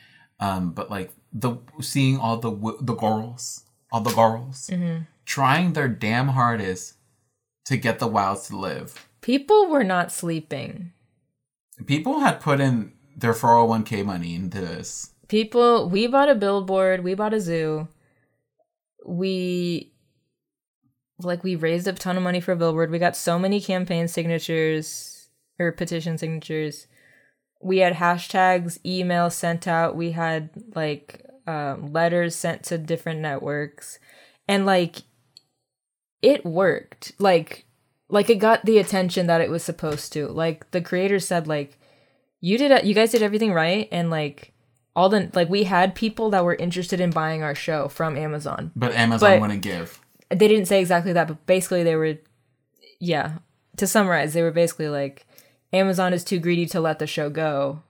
um but like the seeing all the the girls all the girls Mm-hmm. trying their damn hardest to get the wilds to live People were not sleeping. people had put in their 401k money into this people we bought a billboard we bought a zoo we like we raised a ton of money for billboard. We got so many campaign signatures or petition signatures. We had hashtags emails sent out. We had like um, letters sent to different networks. And like it worked. Like like it got the attention that it was supposed to. Like the creators said like you did you guys did everything right and like all the like we had people that were interested in buying our show from Amazon. but amazon But- wouldn't give They didn't say exactly that, but basically they were yeah. To summarize, they were basically like Amazon is too greedy to let the show go.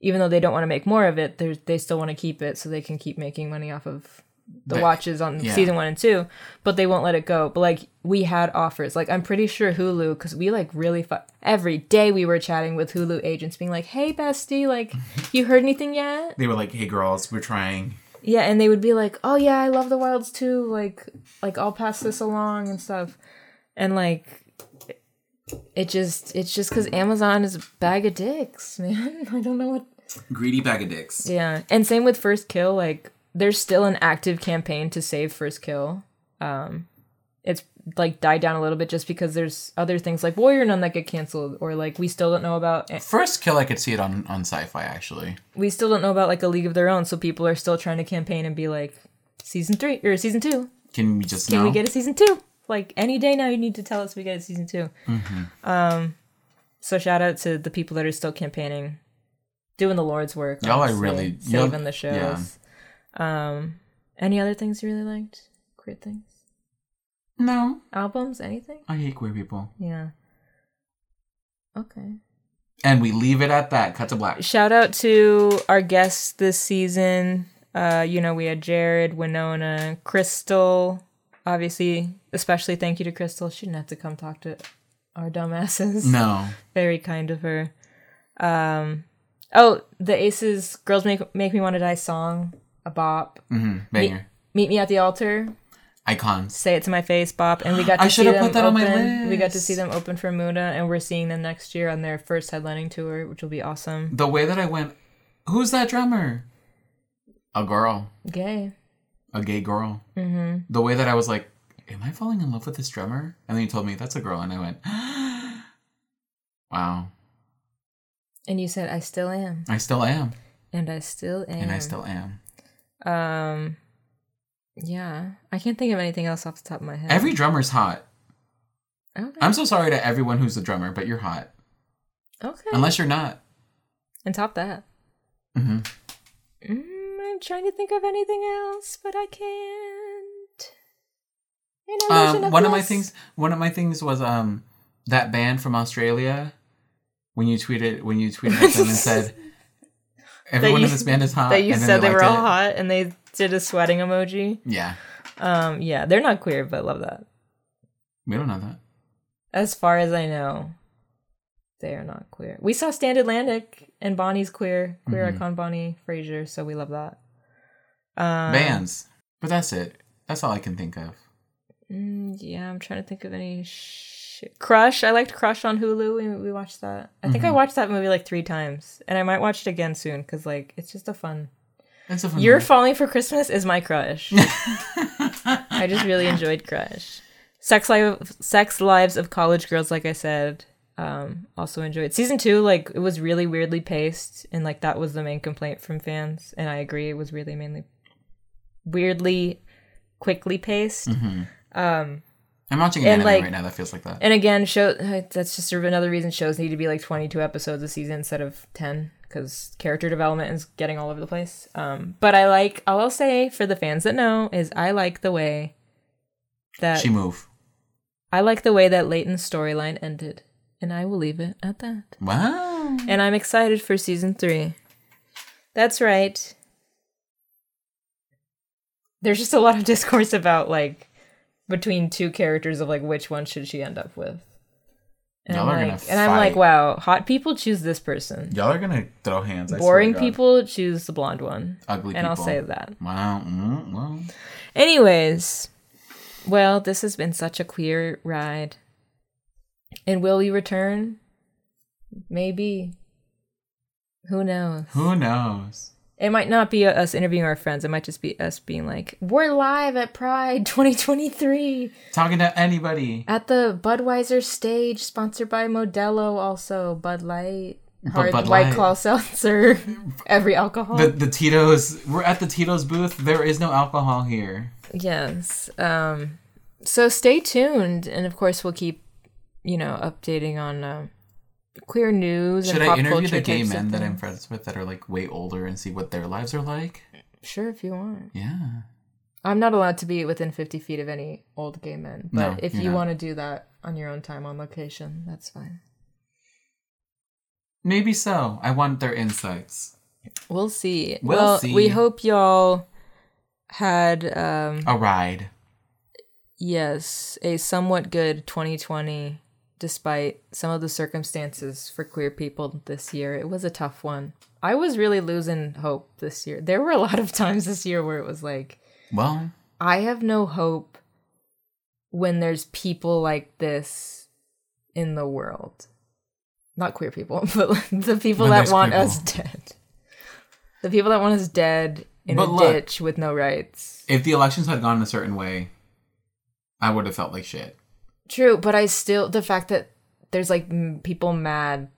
Even though they don't want to make more of it, they they still want to keep it so they can keep making money off of the watches on yeah. season 1 and 2, but they won't let it go. But like we had offers. Like I'm pretty sure Hulu cuz we like really fu- every day we were chatting with Hulu agents being like, "Hey bestie, like you heard anything yet?" they were like hey girls we're trying Yeah, and they would be like, "Oh yeah, I love the wilds too. Like, like I'll pass this along and stuff." And like, it just it's just because Amazon is a bag of dicks, man. I don't know what. greedy bag of dicks Yeah, and same with First Kill. Like, there's still an active campaign to save First Kill. Um, it's like died down a little bit just because there's other things like Warrior Nun that get canceled, or like we still don't know about first kill i could see it on on Syfy actually we still don't know about like a League of Their Own. So people are still trying to campaign and be like, season three or season two. can we just Can know we get a season two? Like any day now, you need to tell us we get a season 2 Um, so shout out to the people that are still campaigning, doing the Lord's work. Y'all are really- saving the shows. yeah. Um, any other things you really liked? Queer things, no albums, anything? i hate queer people Yeah. Okay. and we leave it at that cut to black Shout out to our guests this season. Uh, you know, we had Jared, Winona, Crystal. Obviously, especially thank you to Crystal. She didn't have to come talk to our dumbasses. no Very kind of her. Um, oh, the Aces "Girls Make Make Me Want to Die" song, a bop. mm-hmm. banger Meet me at the altar. icons Say it to my face, bop. And we got to I see should've them put that on open. my We got to see them open for Muda, and we're seeing them next year on their first headlining tour, which will be awesome. the way that I went, who's that drummer? A girl, Gay. a gay girl. Mm-hmm. The way that I was like, am I falling in love with this drummer? And then you told me that's a girl, and I went, wow. And you said I still am. I still am. And I still am. And I still am. Um yeah. I can't think of anything else off the top of my head. Every drummer's hot. Okay. I'm so sorry to everyone who's a drummer, but you're hot. okay. Unless you're not. and top that. Mm-hmm. Mm, I'm trying to think of anything else, but I can't. Um, one of my things. One of my things was um that band from Australia. When you tweeted, when you tweeted at them and said, "Everyone in this band is hot," that you said they were all it. hot and they did a sweating emoji. Yeah, Um, yeah, they're not queer, but love that. we don't know that. As far as I know, they are not queer. We saw Stand Atlantic and Bonnie's queer, queer Mm-hmm. icon Bonnie Fraser, so we love that. Um, Bands, but that's it. That's all I can think of. mm, yeah, I'm trying to think of any. Sh- Crush. I liked Crush on Hulu. We, we watched that. I think I Mm-hmm. watched that movie like three times, and I might watch it again soon because like it's just a fun. It's a fun You're movie. Falling for Christmas is my crush. I just really enjoyed Crush. Sex life, Sex Lives of College Girls, like I said, um, also enjoyed season two. Like it was really weirdly paced, and like that was the main complaint from fans, and I agree. It was really mainly weirdly, quickly paced. Um, I'm watching an and, anime like- right now that feels like that. and again, show that's just sort of another reason shows need to be like 22 episodes a season instead of 10 because character development is getting all over the place. Um, but I like all I'll say for the fans that know is I like the way that she move. I like the way that Leighton's storyline ended, and I will leave it at that. Wow. And I'm excited for season three. That's right. There's just a lot of discourse about like between two characters of like which one should she end up with. And Y'all I'm are gonna like, and I'm like, wow, hot people choose this person. Y'all are gonna throw hands. I Boring people choose the blonde one. Ugly and I'll say that. Wow. Mm, well. Anyways, well, this has been such a queer ride. And will we return? Maybe. Who knows? Who knows? It might not be us interviewing our friends. It might just be us being like, "We're live at Pride 2023 Talking to anybody. at the Budweiser stage, sponsored by Modelo, also Bud Light, hard Bud White Light- Claw seltzer, every alcohol." The the Tito's. We're at the Tito's booth. There is no alcohol here. Yes. Um, so stay tuned, and of course, we'll keep, you know, updating on uh, queer news. And should I interview the gay men that I'm friends with that are like way older and see what their lives are like? Sure, if you want. Yeah. I'm not allowed to be within 50 feet of any old gay men, but No, if you not. want to do that on your own time on location, that's fine. Maybe so. I want their insights. We'll see. We'll well, see. we hope y'all had um A ride. yes, a somewhat good 2020 despite some of the circumstances for queer people this year. It was a tough one. I was really losing hope this year. There were a lot of times this year where it was like Well, I have no hope when there's people like this in the world. Not queer people, but the people that want queer us dead. The people that want us dead in But a look- ditch with no rights. if the elections had gone a certain way, I would have felt like shit. True, but I still the fact that there's like m- people mad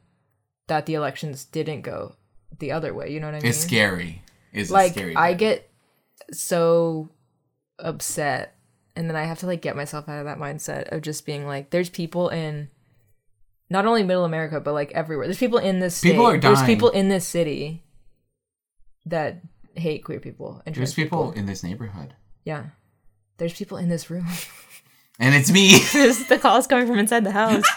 that the elections didn't go the other way. You know what I mean? It's scary. It's like scary. I get so upset and then I have to like get myself out of that mindset of just being like there's people in not only middle America but like everywhere. There's people in this People state. are There's people in this city that hate queer people and There's trans people in this neighborhood, Yeah. There's people in this room. and it's me. this is the calls coming from inside the house.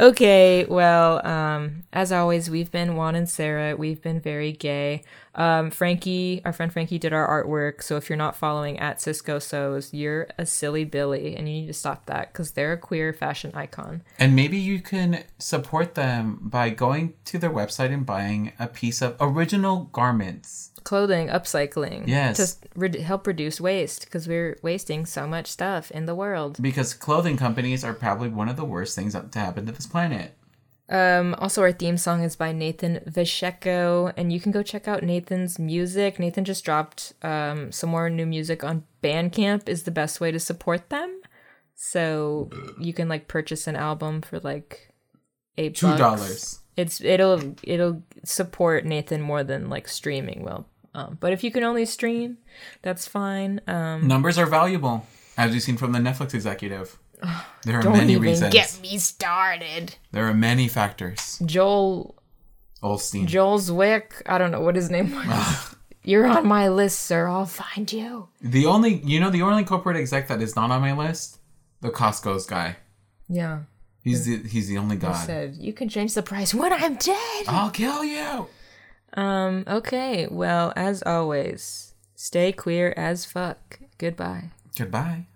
Okay, well, um, as always, we've been Juan and Sarah. We've been very gay. Um, Frankie, our friend Frankie, did our artwork. So if you're not following at Cisco Sews, you're a silly Billy, and you need to stop that because they're a queer fashion icon. and maybe you can support them by going to their website and buying a piece of original garments. Clothing, upcycling, Yes. to re- help reduce waste because we're wasting so much stuff in the world. Because clothing companies are probably one of the worst things to happen to this planet. Um, also, our theme song is by Nathan Visheko, and you can go check out Nathan's music. Nathan just dropped um, some more new music on Bandcamp. Is the best way to support them. So you can like purchase an album for like eight two dollars. It's it'll it'll support Nathan more than like streaming will. Um, but if you can only stream, that's fine. Um, Numbers are valuable, as you've seen from the Netflix executive. There are don't many even reasons. get me started. There are many factors. Joel Olstein. Joel Zwick. I don't know what his name was. You're on my list, sir. I'll find you. the only, you know, the only corporate exec that is not on my list, the Costco's guy. Yeah. He's the he's the only god. Said you can change the price when I'm dead. I'll kill you. Um. Okay. Well, as always, stay queer as fuck. Goodbye. Goodbye.